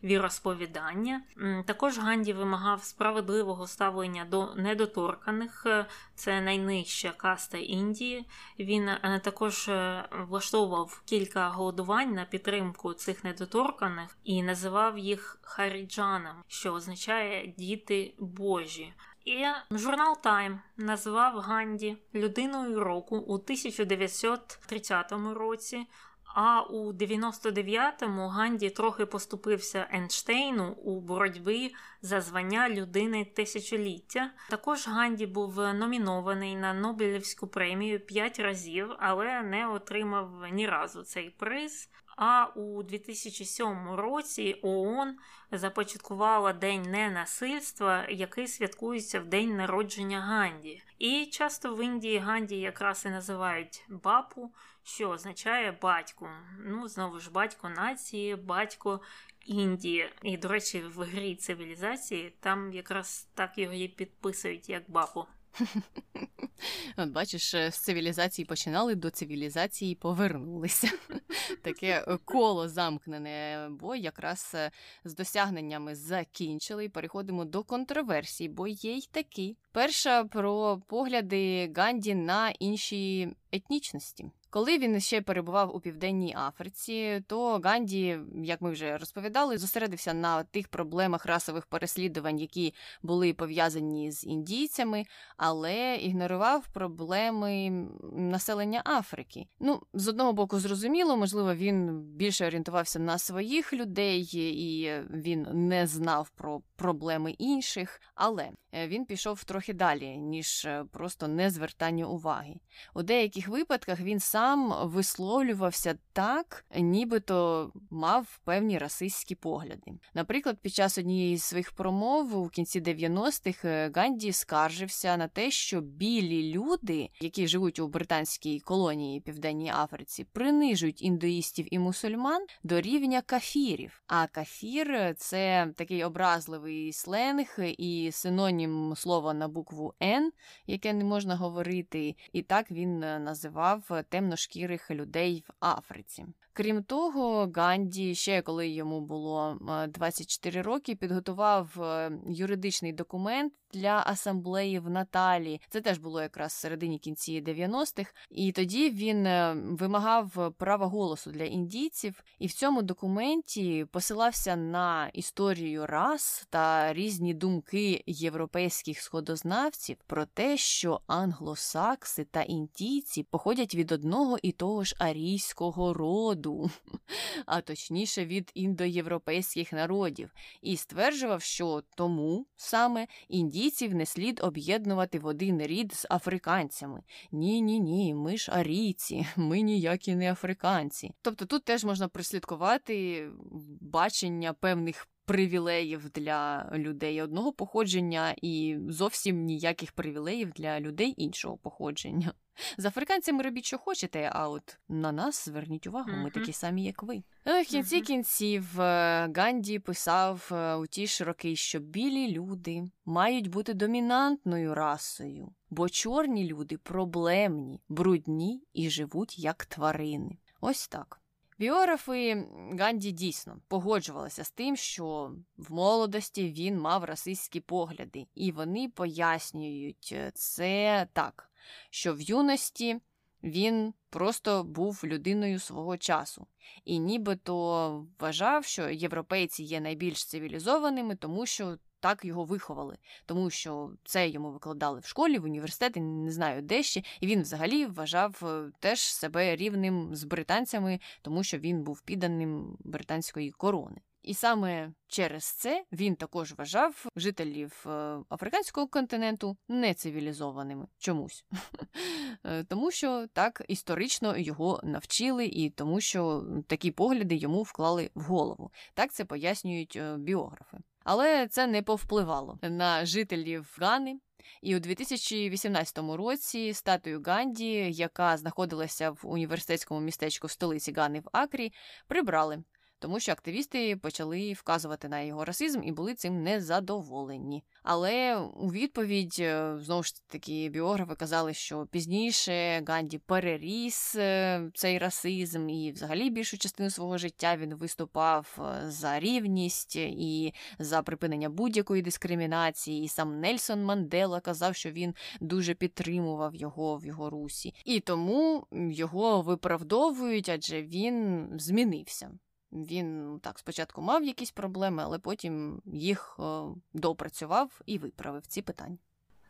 віросповідання. Також Ганді вимагав справедливого ставлення до недоторканих, це найнижча каста Індії. Він е, також е, влаштовував кілька голодувань на підтримку цих недоторканих і називав їх Харіджанами, що означає діти Божі. І журнал Time назвав Ганді людиною року у 1930 році. А у 99-му Ганді трохи поступився Ейнштейну у боротьбі за звання людини тисячоліття. Також Ганді був номінований на Нобелівську премію 5 разів, але не отримав ні разу цей приз. А у 2007 році ООН започаткувала День ненасильства, який святкується в день народження Ганді. І часто в Індії Ганді якраз і називають бапу, що означає батько. Ну, знову ж батько нації, батько Індії. І, до речі, в грі цивілізації там якраз так його і підписують як бапу. От бачиш, е, з цивілізації починали, до цивілізації повернулися. Таке е, коло замкнене, бо якраз е, з досягненнями закінчили і переходимо до контроверсій, бо є й такі. Перша про погляди Ганді на інші етнічності. Коли він ще перебував у південній Африці, то Ганді, як ми вже розповідали, зосередився на тих проблемах расових переслідувань, які були пов'язані з індійцями, але ігнорував проблеми населення Африки. Ну, з одного боку, зрозуміло, можливо, він більше орієнтувався на своїх людей і він не знав про проблеми інших, але він пішов трохи далі, ніж е, просто незвертання уваги. У деяких випадках він сам висловлювався так, нібито мав певні расистські погляди. Наприклад, під час однієї з своїх промов у кінці 90-х е, Ганді скаржився на те, що білі люди, які живуть у британській колонії Південній Африці, принижують індуїстів і мусульман до рівня кафірів. А кафір це такий образливий сленг і синонім слова на букву Н, яке не можна говорити. І так він е, називав темношкірих людей в Африці. Крім того, Ганді, ще коли йому було 24 роки, підготував е, юридичний документ для асамблеї в Наталі. Це теж було якраз в середині кінці 90-х. І тоді він е, вимагав права голосу для індійців, і в цьому документі посилався на історію рас та різні думки європейських сходознавців про те, що англосакси та індійці походять від одного і того ж арійського роду, а точніше від індоєвропейських народів, і стверджував, що тому саме індійців не слід об'єднувати в один рід з африканцями. Ні, ні, ні, ми ж арійці, ми ніякі не африканці. Тобто тут теж можна прислідкувати бачення певних привілеїв для людей одного походження і зовсім ніяких привілеїв для людей іншого походження. З африканцями робіть, що хочете, а от на нас зверніть увагу, ми такі самі, як ви. В кінці кінців е, Ганді писав е, у ті ж роки, що білі люди мають бути домінантною расою, бо чорні люди проблемні, брудні і живуть як тварини. Ось так. Біографи Ганді дійсно погоджувалися з тим, що в молодості він мав расистські погляди, і вони пояснюють це так, що в юності Він просто був людиною свого часу. І нібито вважав, що європейці є найбільш цивілізованими, тому що так його виховали, тому що це йому викладали в школі, в університеті, не знаю де ще, і він взагалі вважав е, теж себе рівним з британцями, тому що він був підданим британської корони. І саме через це він також вважав жителів е, африканського континенту нецивілізованими чомусь, е, тому що так історично його навчили, і тому що такі погляди йому вклали в голову. Так це пояснюють біографи. Але це не повпливало на жителів Гани. І у 2018 році статую Ганді, яка знаходилася в університетському містечку столиці Гани в Акрі, прибрали тому що активісти почали вказувати на його расизм і були цим незадоволені. Але у відповідь е, знову ж таки біографи казали, що пізніше Ганді переріс е, цей расизм, і взагалі більшу частину свого життя він виступав е, за рівність і за припинення будь-якої дискримінації. І сам Нельсон Мандела казав, що він дуже підтримував його в його русі, і тому його виправдовують, адже він змінився. Він так спочатку мав якісь проблеми, але потім їх е, допрацював і виправив ці питання.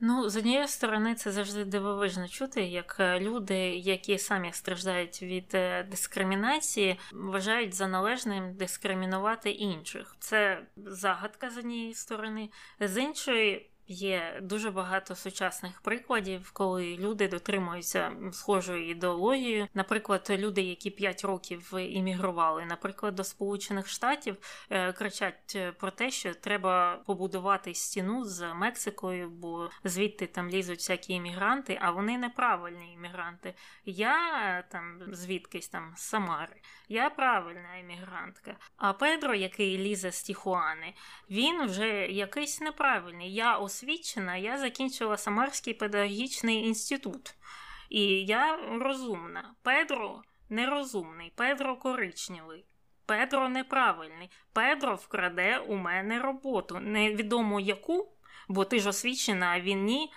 Ну, з однієї сторони, це завжди дивовижно чути, як е, люди, які самі страждають від е, дискримінації, вважають за належним дискримінувати інших. Це загадка з однієї сторони, з іншої. Є дуже багато сучасних прикладів, коли люди дотримуються схожої ідеології. Наприклад, люди, які 5 років іммігрували, наприклад, до Сполучених Штатів, е, кричать е, про те, що треба побудувати стіну з Мексикою, бо звідти там лізуть всякі іммігранти, а вони неправильні іммігранти. Я е, там звідкись там з Самари, я правильна іммігрантка. А Педро, який лізе з Тіхуани, він вже якийсь неправильний. Я освічена, я закінчила Самарський педагогічний інститут. І я розумна. Педро нерозумний, Педро коричневий. Педро неправильний. Педро вкраде у мене роботу. Невідомо яку, бо ти ж освічена, а він ні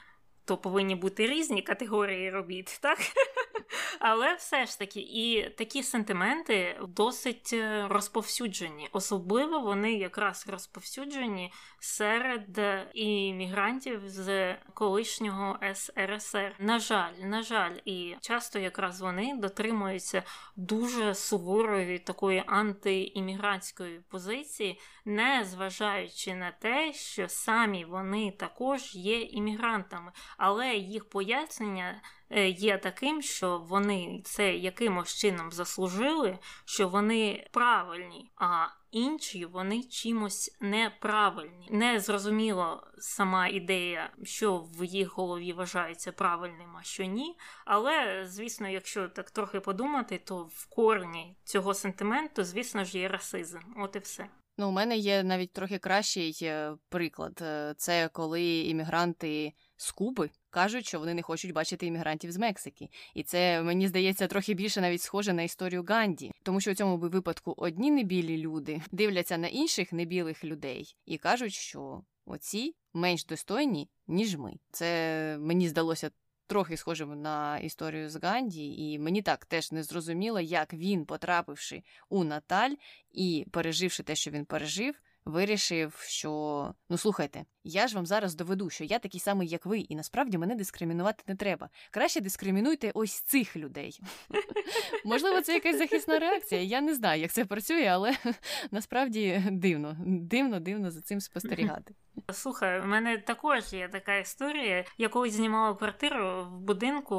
то повинні бути різні категорії робіт, так? Але все ж таки, і такі сентименти досить е, розповсюджені. Особливо вони якраз розповсюджені серед іммігрантів з колишнього СРСР. На жаль, на жаль, і часто якраз вони дотримуються дуже суворої такої антиіммігрантської позиції, не зважаючи на те, що самі вони також є іммігрантами але їх пояснення е, є таким, що вони це якимось чином заслужили, що вони правильні, а інші вони чимось неправильні. Не зрозуміло сама ідея, що в їх голові вважається правильним, а що ні. Але, звісно, якщо так трохи подумати, то в корені цього сентименту, звісно ж, є расизм. От і все. Ну, у мене є навіть трохи кращий е, приклад. Е, це коли іммігранти з Куби кажуть, що вони не хочуть бачити іммігрантів з Мексики. І це мені здається трохи більше навіть схоже на історію Ганді, тому що у цьому випадку одні небілі люди дивляться на інших небілих людей і кажуть, що оці менш достойні, ніж ми. Це мені здалося. Трохи схожим на історію з Ганді, і мені так теж не зрозуміло, як він, потрапивши у Наталь і переживши те, що він пережив, вирішив, що ну слухайте, я ж вам зараз доведу, що я такий самий, як ви, і насправді мене дискримінувати не треба. Краще дискримінуйте ось цих людей. Можливо, це якась захисна реакція. Я не знаю, як це працює, але насправді дивно, дивно, дивно за цим спостерігати. Слухай, у мене також є така історія. Я колись знімала квартиру в будинку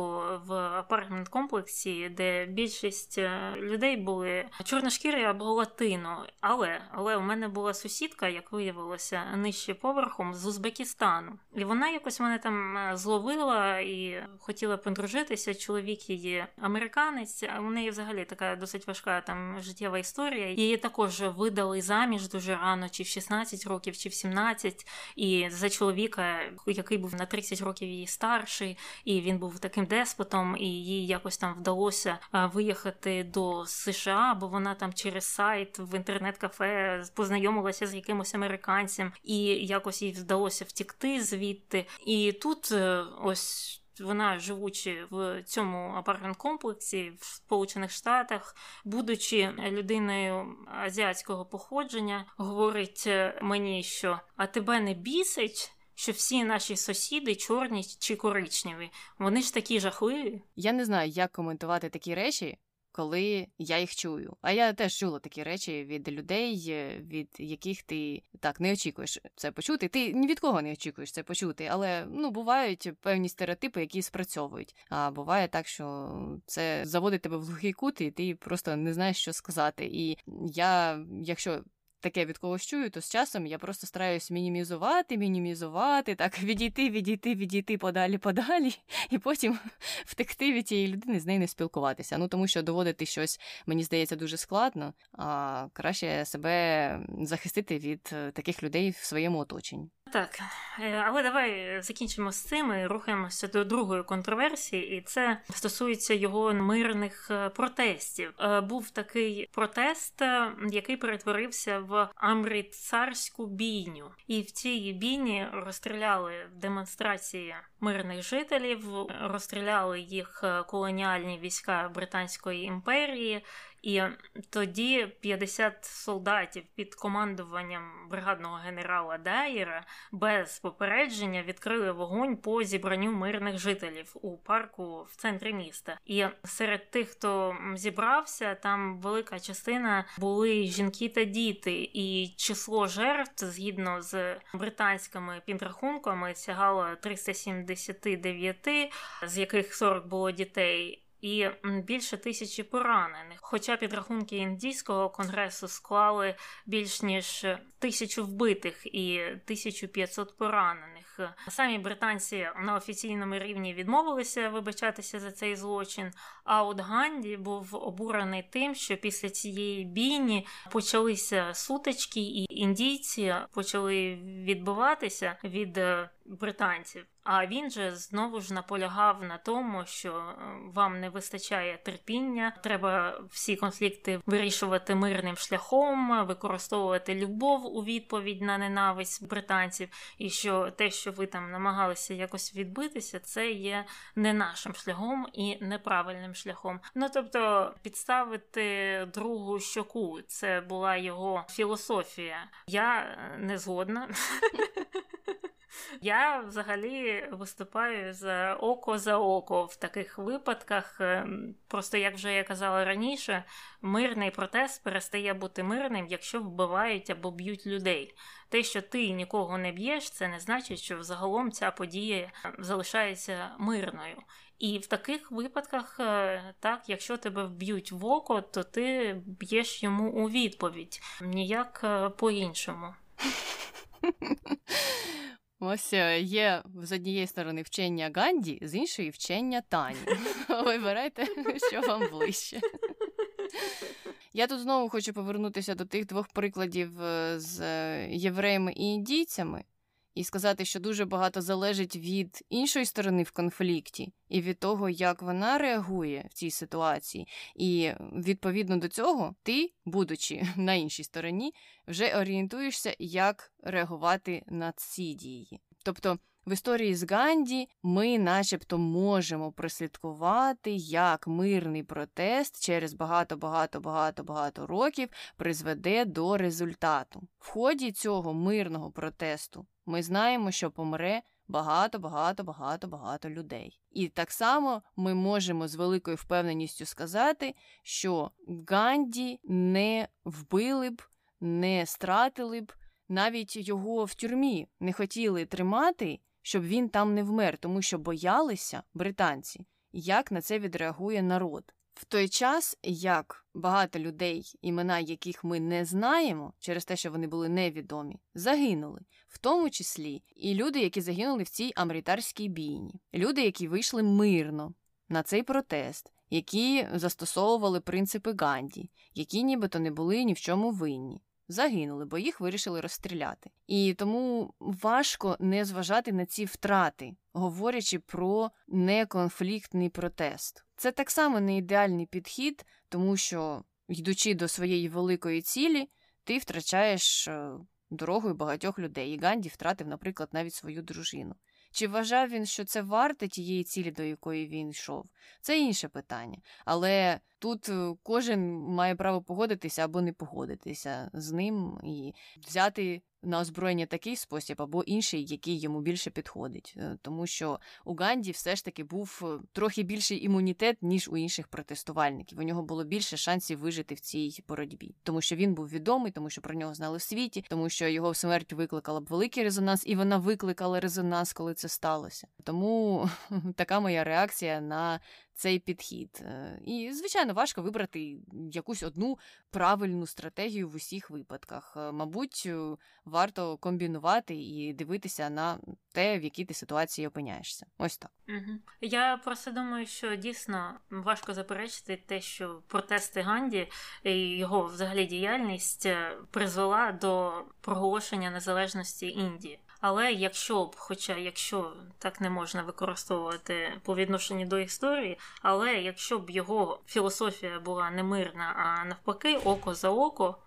в apartment комплексі, де більшість е, людей були чорношкірі або латино. Але але у мене була сусідка, як виявилося, нижче поверхом з Узбекистану. І вона якось мене там е, зловила і хотіла подружитися. Чоловік її американець, а у неї взагалі така досить важка там життєва історія. Її також видали заміж дуже рано, чи в 16 років, чи в 17 і за чоловіка, який був на 30 років її старший, і він був таким деспотом, і їй якось там вдалося виїхати до США, бо вона там через сайт в інтернет-кафе познайомилася з якимось американцем, і якось їй вдалося втікти звідти. І тут е, ось вона живучи в цьому apartment комплексі в Сполучених Штатах, будучи людиною азіатського походження, говорить мені, що а тебе не бісить. Що всі наші сусіди чорні чи коричневі, вони ж такі жахливі. Я не знаю, як коментувати такі речі, коли я їх чую. А я теж чула такі речі від людей, е, від яких ти так не очікуєш це почути. Ти ні від кого не очікуєш це почути, але ну бувають певні стереотипи, які спрацьовують. А буває так, що це заводить тебе в глухий кут, і ти просто не знаєш, що сказати. І я, якщо таке від когось чую, то з часом я просто стараюсь мінімізувати, мінімізувати, так відійти, відійти, відійти подалі, подалі, і потім втекти від тієї людини, з нею не спілкуватися. Ну тому що доводити щось мені здається дуже складно, а краще себе захистити від е, таких людей в своєму оточенні. Так, е, але давай закінчимо з цим і рухаємося до другої контроверсії, і це стосується його мирних е, протестів. Е, був такий протест, який перетворився в амрицарську бійню, і в цій бійні розстріляли демонстрації мирних жителів, розстріляли їх колоніальні війська Британської імперії. І тоді 50 солдатів під командуванням бригадного генерала Дайєра без попередження відкрили вогонь по зібранню мирних жителів у парку в центрі міста. І серед тих, хто зібрався, там велика частина були жінки та діти, і число жертв згідно з британськими підрахунками сягало 379, з яких 40 було дітей і більше тисячі поранених. Хоча підрахунки індійського конгресу склали більш ніж тисячу вбитих і 1500 поранених. Самі британці на офіційному рівні відмовилися вибачатися за цей злочин. А от Ганді був обурений тим, що після цієї бійні почалися сутички, і індійці почали відбиватися від е, британців. А він же знову ж наполягав на тому, що е, вам не вистачає терпіння, треба всі конфлікти вирішувати мирним шляхом, використовувати любов у відповідь на ненависть британців, і що те, що ви там намагалися якось відбитися, це є не нашим шляхом і неправильним шляхом. Ну тобто підставити другу щоку, це була його філософія. Я не згодна. Я взагалі виступаю за око за око в таких випадках. Ем, просто як вже я казала раніше, мирний протест перестає бути мирним, якщо вбивають або б'ють людей. Те, що ти нікого не б'єш, це не значить, що взагалом ця подія залишається мирною. І в таких випадках, е, так, якщо тебе вб'ють в око, то ти б'єш йому у відповідь ніяк е, по-іншому. Ось е, є з однієї сторони вчення Ганді, з іншої вчення Тані. Вибирайте, що вам ближче. Я тут знову хочу повернутися до тих двох прикладів е, з е, євреями і індійцями і сказати, що дуже багато залежить від іншої сторони в конфлікті і від того, як вона реагує в цій ситуації. І відповідно до цього, ти, будучи на іншій стороні, вже орієнтуєшся, як реагувати на ці дії. Тобто. В історії з Ганді ми, начебто, можемо прослідкувати, як мирний протест через багато-багато-багато-багато років призведе до результату. В ході цього мирного протесту ми знаємо, що помре багато-багато-багато-багато людей. І так само ми можемо з великою впевненістю сказати, що Ганді не вбили б, не стратили б, навіть його в тюрмі не хотіли тримати, щоб він там не вмер, тому що боялися британці, як на це відреагує народ. В той час, як багато людей, імена яких ми не знаємо, через те, що вони були невідомі, загинули, в тому числі і люди, які загинули в цій амрітарській бійні, люди, які вийшли мирно на цей протест, які застосовували принципи Ганді, які нібито не були ні в чому винні загинули, бо їх вирішили розстріляти. І тому важко не зважати на ці втрати, говорячи про неконфліктний протест. Це так само не ідеальний підхід, тому що, йдучи до своєї великої цілі, ти втрачаєш е, дорогою багатьох людей. І Ганді втратив, наприклад, навіть свою дружину. Чи вважав він, що це варте тієї цілі, до якої він йшов? Це інше питання. Але тут е, кожен має право погодитися або не погодитися з ним і взяти на озброєння такий спосіб або інший, який йому більше підходить. Е, тому що у Ганді все ж таки був е, трохи більший імунітет, ніж у інших протестувальників. У нього було більше шансів вижити в цій боротьбі, тому що він був відомий, тому що про нього знали в світі, тому що його смерть викликала б великий резонанс, і вона викликала резонанс, коли це сталося. Тому така моя реакція на цей підхід. Е, і, звичайно, важко вибрати якусь одну правильну стратегію в усіх випадках. Е, мабуть, е, варто комбінувати і дивитися на те, в якій ти ситуації опиняєшся. Ось так. Угу. Я просто думаю, що дійсно важко заперечити те, що протести Ганді і його взагалі діяльність призвела до проголошення незалежності Індії. Але якщо б, хоча якщо так не можна використовувати по відношенню до історії, але якщо б його філософія була не мирна, а навпаки, око за око.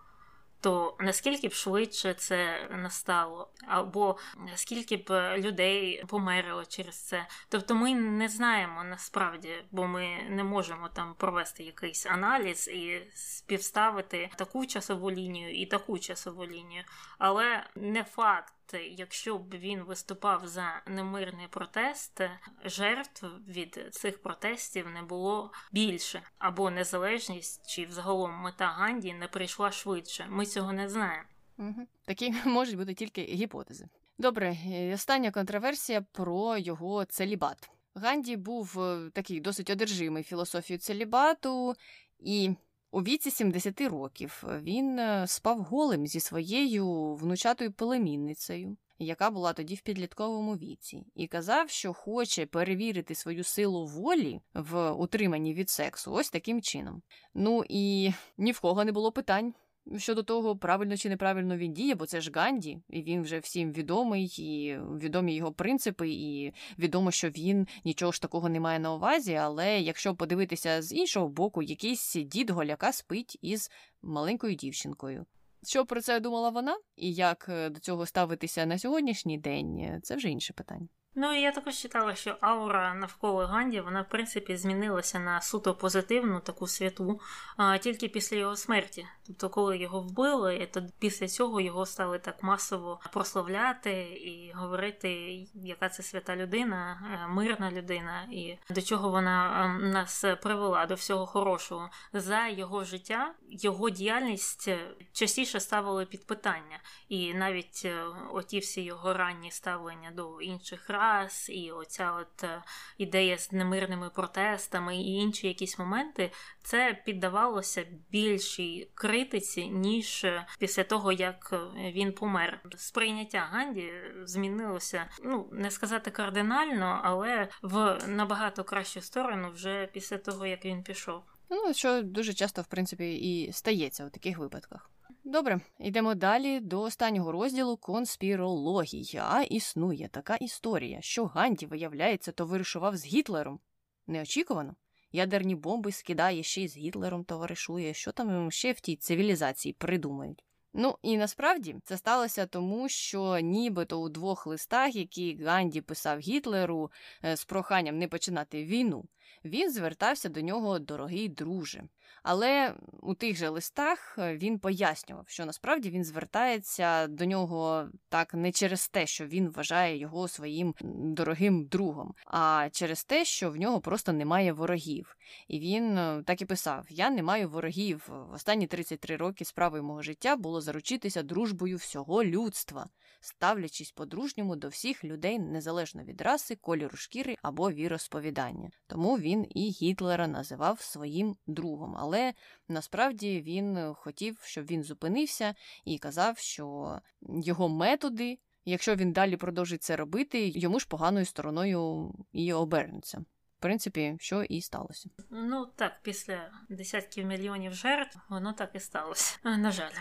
То наскільки б швидше це настало, або скільки б людей померло через це? Тобто ми не знаємо насправді, бо ми не можемо там провести якийсь аналіз і співставити таку часову лінію і таку часову лінію, але не факт якщо б він виступав за немирний протест, жертв від цих протестів не було більше, або незалежність чи взагалом мета Ганді не прийшла швидше. Ми цього не знаємо. Угу. Такі можуть бути тільки гіпотези. Добре, остання контроверсія про його целібат. Ганді був е, такий досить одержимий філософією целібату, і у віці 70 років він е, спав голим зі своєю внучатою племінницею, яка була тоді в підлітковому віці, і казав, що хоче перевірити свою силу волі в утриманні від сексу ось таким чином. Ну і ні в кого не було питань щодо того, правильно чи неправильно він діє, бо це ж Ганді, і він вже всім відомий, і відомі його принципи, і відомо, що він нічого ж такого не має на увазі. Але якщо подивитися з іншого боку, якийсь дід голяка спить із маленькою дівчинкою. Що про це думала вона, і як е, до цього ставитися на сьогоднішній день, це вже інше питання. Ну і я також читала, що аура навколо Ганді вона в принципі змінилася на суто позитивну таку святу а, тільки після його смерті. Тобто, коли його вбили, то після цього його стали так масово прославляти і говорити, яка це свята людина, е, мирна людина, і до чого вона ем, нас привела до всього хорошого. За його життя його діяльність частіше ставили під питання, і навіть е, оті всі його ранні ставлення до інших рад, час, і оця от е, ідея з немирними протестами і інші якісь моменти, це піддавалося більшій критиці, ніж е, після того, як е, він помер. Сприйняття Ганді змінилося, ну не сказати кардинально, але в набагато кращу сторону вже після того, як він пішов. Ну, що дуже часто, в принципі, і стається у таких випадках. Добре, йдемо далі до останнього розділу конспірологія. Існує така історія, що Ганді, виявляється, товаришував з Гітлером. Неочікувано. Ядерні бомби скидає ще й з Гітлером товаришує, що там ще в тій цивілізації придумають. Ну і насправді це сталося тому, що нібито у двох листах, які Ганді писав Гітлеру е, з проханням не починати війну, він звертався до нього дорогий друже. Але у тих же листах е, він пояснював, що насправді він звертається до нього так не через те, що він вважає його своїм дорогим другом, а через те, що в нього просто немає ворогів. І він е, так і писав: Я не маю ворогів. В останні 33 роки справою мого життя було заручитися дружбою всього людства ставлячись по-дружньому до всіх людей незалежно від раси, кольору шкіри або віросповідання. Тому він і Гітлера називав своїм другом. Але насправді він хотів, щоб він зупинився і казав, що його методи. Якщо він далі продовжить це робити, йому ж поганою стороною і обернеться принципі, що і сталося. Ну так, після десятків мільйонів жертв воно так і сталося. На жаль,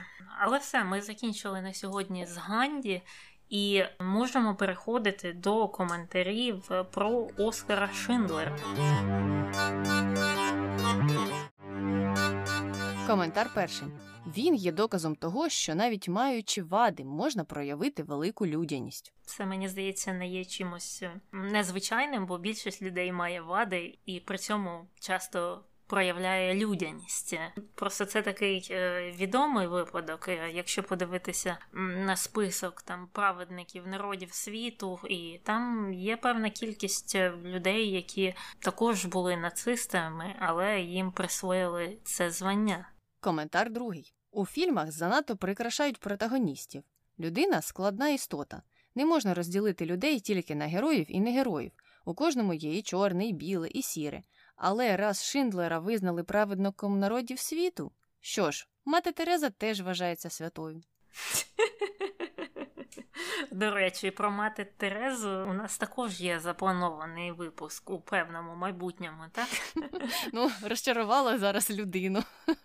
але все, ми закінчили на сьогодні з Ганді. І можемо переходити до коментарів про Оскара Шиндлера. Коментар перший. Він є доказом того, що навіть маючи вади, можна проявити велику людяність. Це мені здається не є чимось е, незвичайним, бо більшість людей має вади і при цьому часто проявляє людяність. Просто це такий е, відомий випадок. Е, якщо подивитися на список там праведників народів світу, і там є певна кількість е, людей, які також були нацистами, але їм присвоїли це звання. Коментар другий у фільмах занадто прикрашають протагоністів. Людина складна істота. Не можна розділити людей тільки на героїв і не героїв. У кожному є і чорне, і біле, і сіре. Але раз Шиндлера визнали праведником народів світу, що ж, мати Тереза теж вважається святою. До речі, про мати Терезу у нас також є запланований випуск у певному майбутньому, так? Ну, розчарувала зараз людину.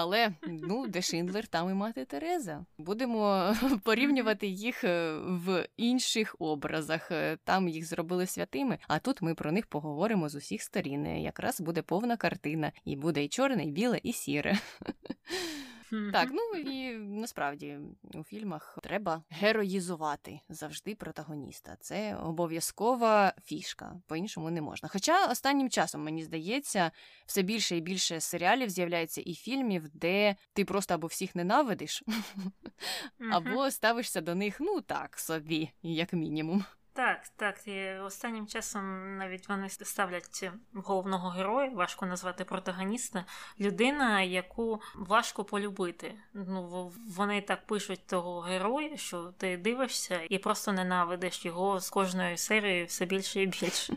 Але ну, де Шиндлер, там і мати Тереза. Будемо порівнювати їх е, в інших образах. Е, там їх зробили святими, а тут ми про них поговоримо з усіх сторін. Якраз буде повна картина, і буде і чорне, і біле, і сіре. Так, ну і насправді у фільмах треба героїзувати завжди протагоніста. Це обов'язкова фішка, по-іншому не можна. Хоча останнім часом, мені здається, все більше і більше серіалів з'являється і фільмів, де ти просто або всіх ненавидиш, або ставишся до них, ну так, собі, як мінімум. Так, так. І останнім часом навіть вони ставлять головного героя, важко назвати протагоніста, людина, яку важко полюбити. Ну вони так пишуть того героя, що ти дивишся і просто ненавидиш його з кожною серією все більше і більше.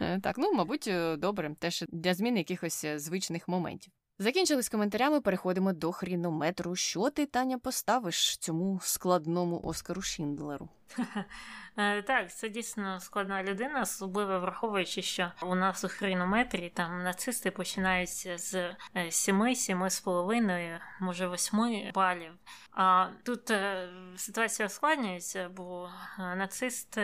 Е, так, ну мабуть, е, добре, теж для зміни якихось е, звичних моментів. Закінчили з коментарями, переходимо до хрінометру. Що ти, Таня, поставиш цьому складному Оскару Шіндлеру? Е, так, це дійсно складна людина, особливо враховуючи, що у нас у хрінометрі там нацисти починаються з 7, 7 з половиною, може 8 балів. А тут е, ситуація ускладнюється, бо е, нацист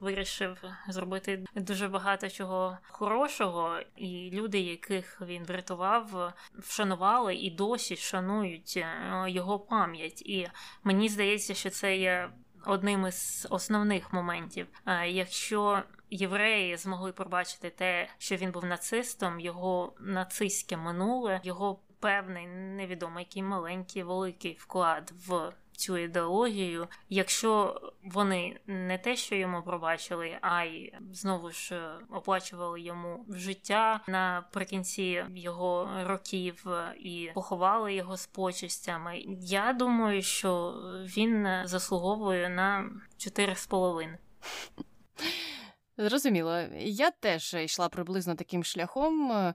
вирішив зробити дуже багато чого хорошого, і люди, яких він врятував, вшанували і досі шанують його пам'ять. І мені здається, що це є одним із основних моментів. Якщо євреї змогли пробачити те, що він був нацистом, його нацистське минуле, його певний невідомий який маленький великий вклад в цю ідеологію, якщо вони не те, що йому пробачили, а й знову ж е, оплачували йому життя наприкінці його років і поховали його з почестями. Я думаю, що він заслуговує на чотири з половиною. Зрозуміло, я теж йшла приблизно таким шляхом е,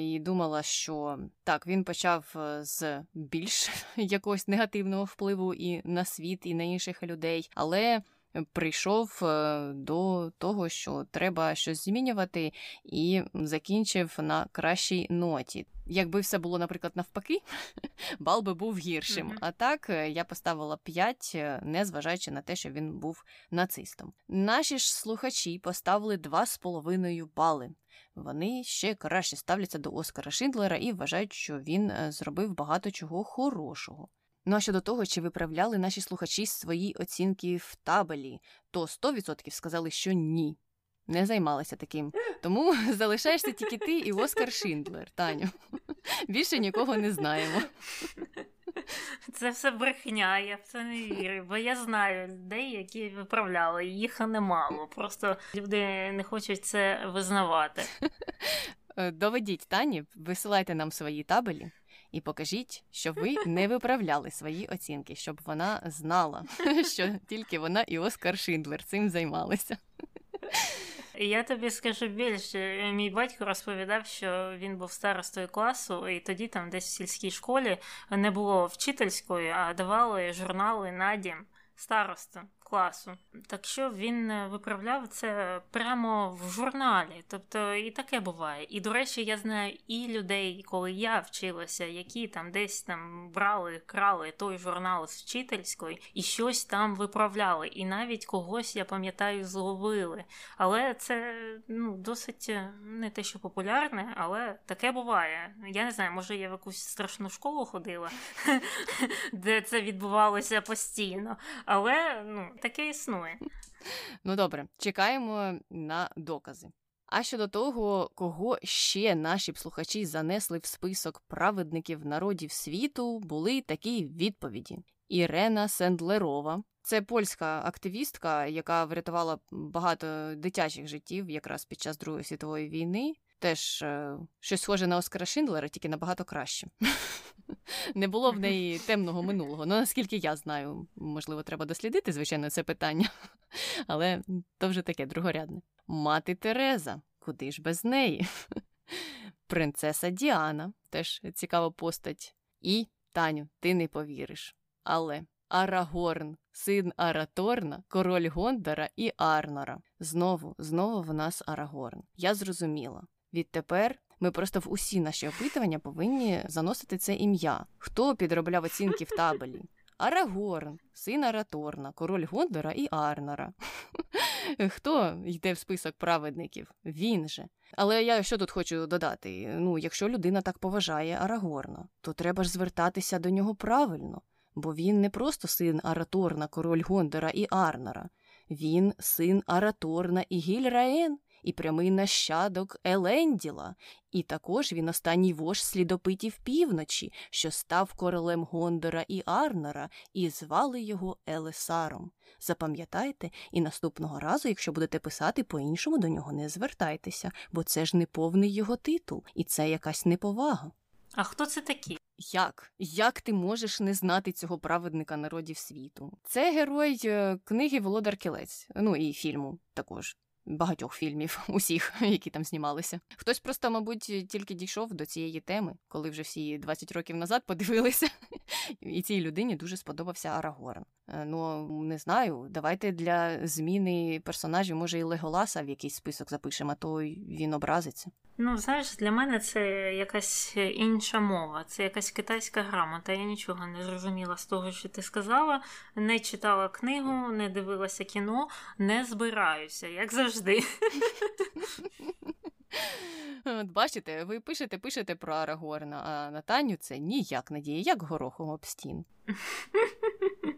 і думала, що так, він почав е, з більш якогось негативного впливу і на світ, і на інших людей, але прийшов е, до того, що треба щось змінювати, і закінчив на кращій ноті. Якби все було, наприклад, навпаки, бал би був гіршим. Mm-hmm. А так е, я поставила 5, е, незважаючи на те, що він був нацистом. Наші ж слухачі поставили 2,5 бали. Вони ще краще ставляться до Оскара Шиндлера і вважають, що він зробив багато чого хорошого. Ну а щодо того, чи виправляли наші слухачі свої оцінки в табелі, то 100% сказали, що ні. Не займалися таким. Тому залишаєшся тільки ти і Оскар Шиндлер, Таню. Більше нікого не знаємо. Це все брехня, я в це не вірю, бо я знаю людей, які виправляли, їх немало. Просто люди не хочуть це визнавати. Е, доведіть Тані, висилайте нам свої табелі і покажіть, що ви не виправляли свої оцінки, щоб вона знала, що тільки вона і Оскар Шиндлер цим займалися. Я тобі скажу більше, мій батько розповідав, що він був старостою класу, і тоді там десь в сільській школі не було вчительської, а давали журнали на дім старосту класу. Так що він е, виправляв це прямо в журналі. Тобто і таке буває. І, до речі, я знаю і людей, коли я вчилася, які там десь там брали, крали той журнал з вчительської і щось там виправляли. І навіть когось, я пам'ятаю, зловили. Але це ну, досить е, не те, що популярне, але таке буває. Я не знаю, може я в якусь страшну школу ходила, де це відбувалося постійно. Але ну, таке існує. Ну добре, чекаємо на докази. А щодо того, кого ще наші б слухачі занесли в список праведників народів світу, були такі відповіді: Ірена Сендлерова. Це польська активістка, яка врятувала багато дитячих життів якраз під час Другої світової війни. Теж е, щось схоже на Оскара Шиндлера, тільки набагато краще. Не було в неї темного минулого. Ну, наскільки я знаю, можливо, треба дослідити, звичайно, це питання, але то вже таке другорядне. Мати Тереза, куди ж без неї? Принцеса Діана, теж цікава постать. І, Таню, ти не повіриш. Але Арагорн, син Араторна, король Гондора і Арнора. Знову, знову в нас Арагорн. Я зрозуміла. Відтепер ми просто в усі наші опитування повинні заносити це ім'я. Хто підробляв оцінки в табелі? Арагорн, син Араторна, король Гондора і Арнора. Хто йде в список праведників? Він же. Але я що тут хочу додати? Ну, якщо людина так поважає Арагорна, то треба ж звертатися до нього правильно, бо він не просто син Араторна, король Гондора і Арнора, він син Араторна і Гільраен і прямий нащадок Еленділа, і також він останній вож слідопитів півночі, що став королем Гондора і Арнора, і звали його Елесаром. Запам'ятайте, і наступного разу, якщо будете писати по-іншому, до нього не звертайтеся, бо це ж не повний його титул, і це якась неповага. А хто це такі? Як? Як ти можеш не знати цього праведника народів світу? Це герой е, книги Володар Кілець, ну і фільму також багатьох фільмів, усіх, які там знімалися. Хтось просто, мабуть, тільки дійшов до цієї теми, коли вже всі 20 років назад подивилися, і цій людині дуже сподобався Арагорн. Е, ну не знаю, давайте для зміни персонажів, може, і Леголаса в якийсь список запишемо, а то він образиться. Ну, знаєш, для мене це якась інша мова, це якась китайська грамота. Я нічого не зрозуміла з того, що ти сказала. Не читала книгу, не дивилася кіно, не збираюся, як завжди. От Бачите, ви пишете, пишете про Арагорна, а на Таню це ніяк не діє, як горохом об стін.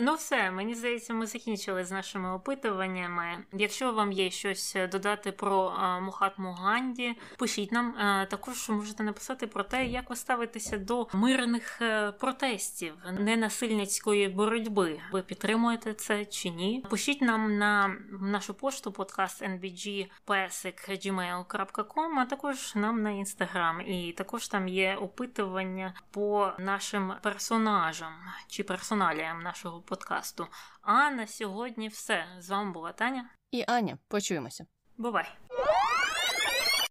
Ну, все, мені здається, ми закінчили з нашими опитуваннями. Якщо вам є щось додати про а, Мухатму Ганді, пишіть нам. А, також можете написати про те, як ви ставитеся до мирних е, протестів, ненасильницької боротьби. Ви підтримуєте це чи ні? Пишіть нам на нашу пошту подкаст nbgpesik.gmail.com, а також нам на інстаграм. І також там є опитування по нашим персонажам чи персоналіям нашого подкасту. А на сьогодні все. З вами була Таня і Аня. Почуємося. Бувай.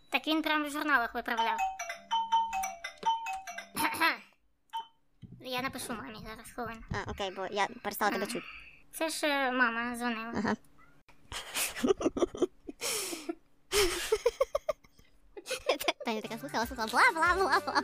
Так він прямо в журналах виправляв. Я напишу мамі зараз хвилину. А, окей, бо я перестала тебе чути. Це ж е, мама дзвонила. Ага. Таня така слухала, слухала, бла-бла-бла-бла.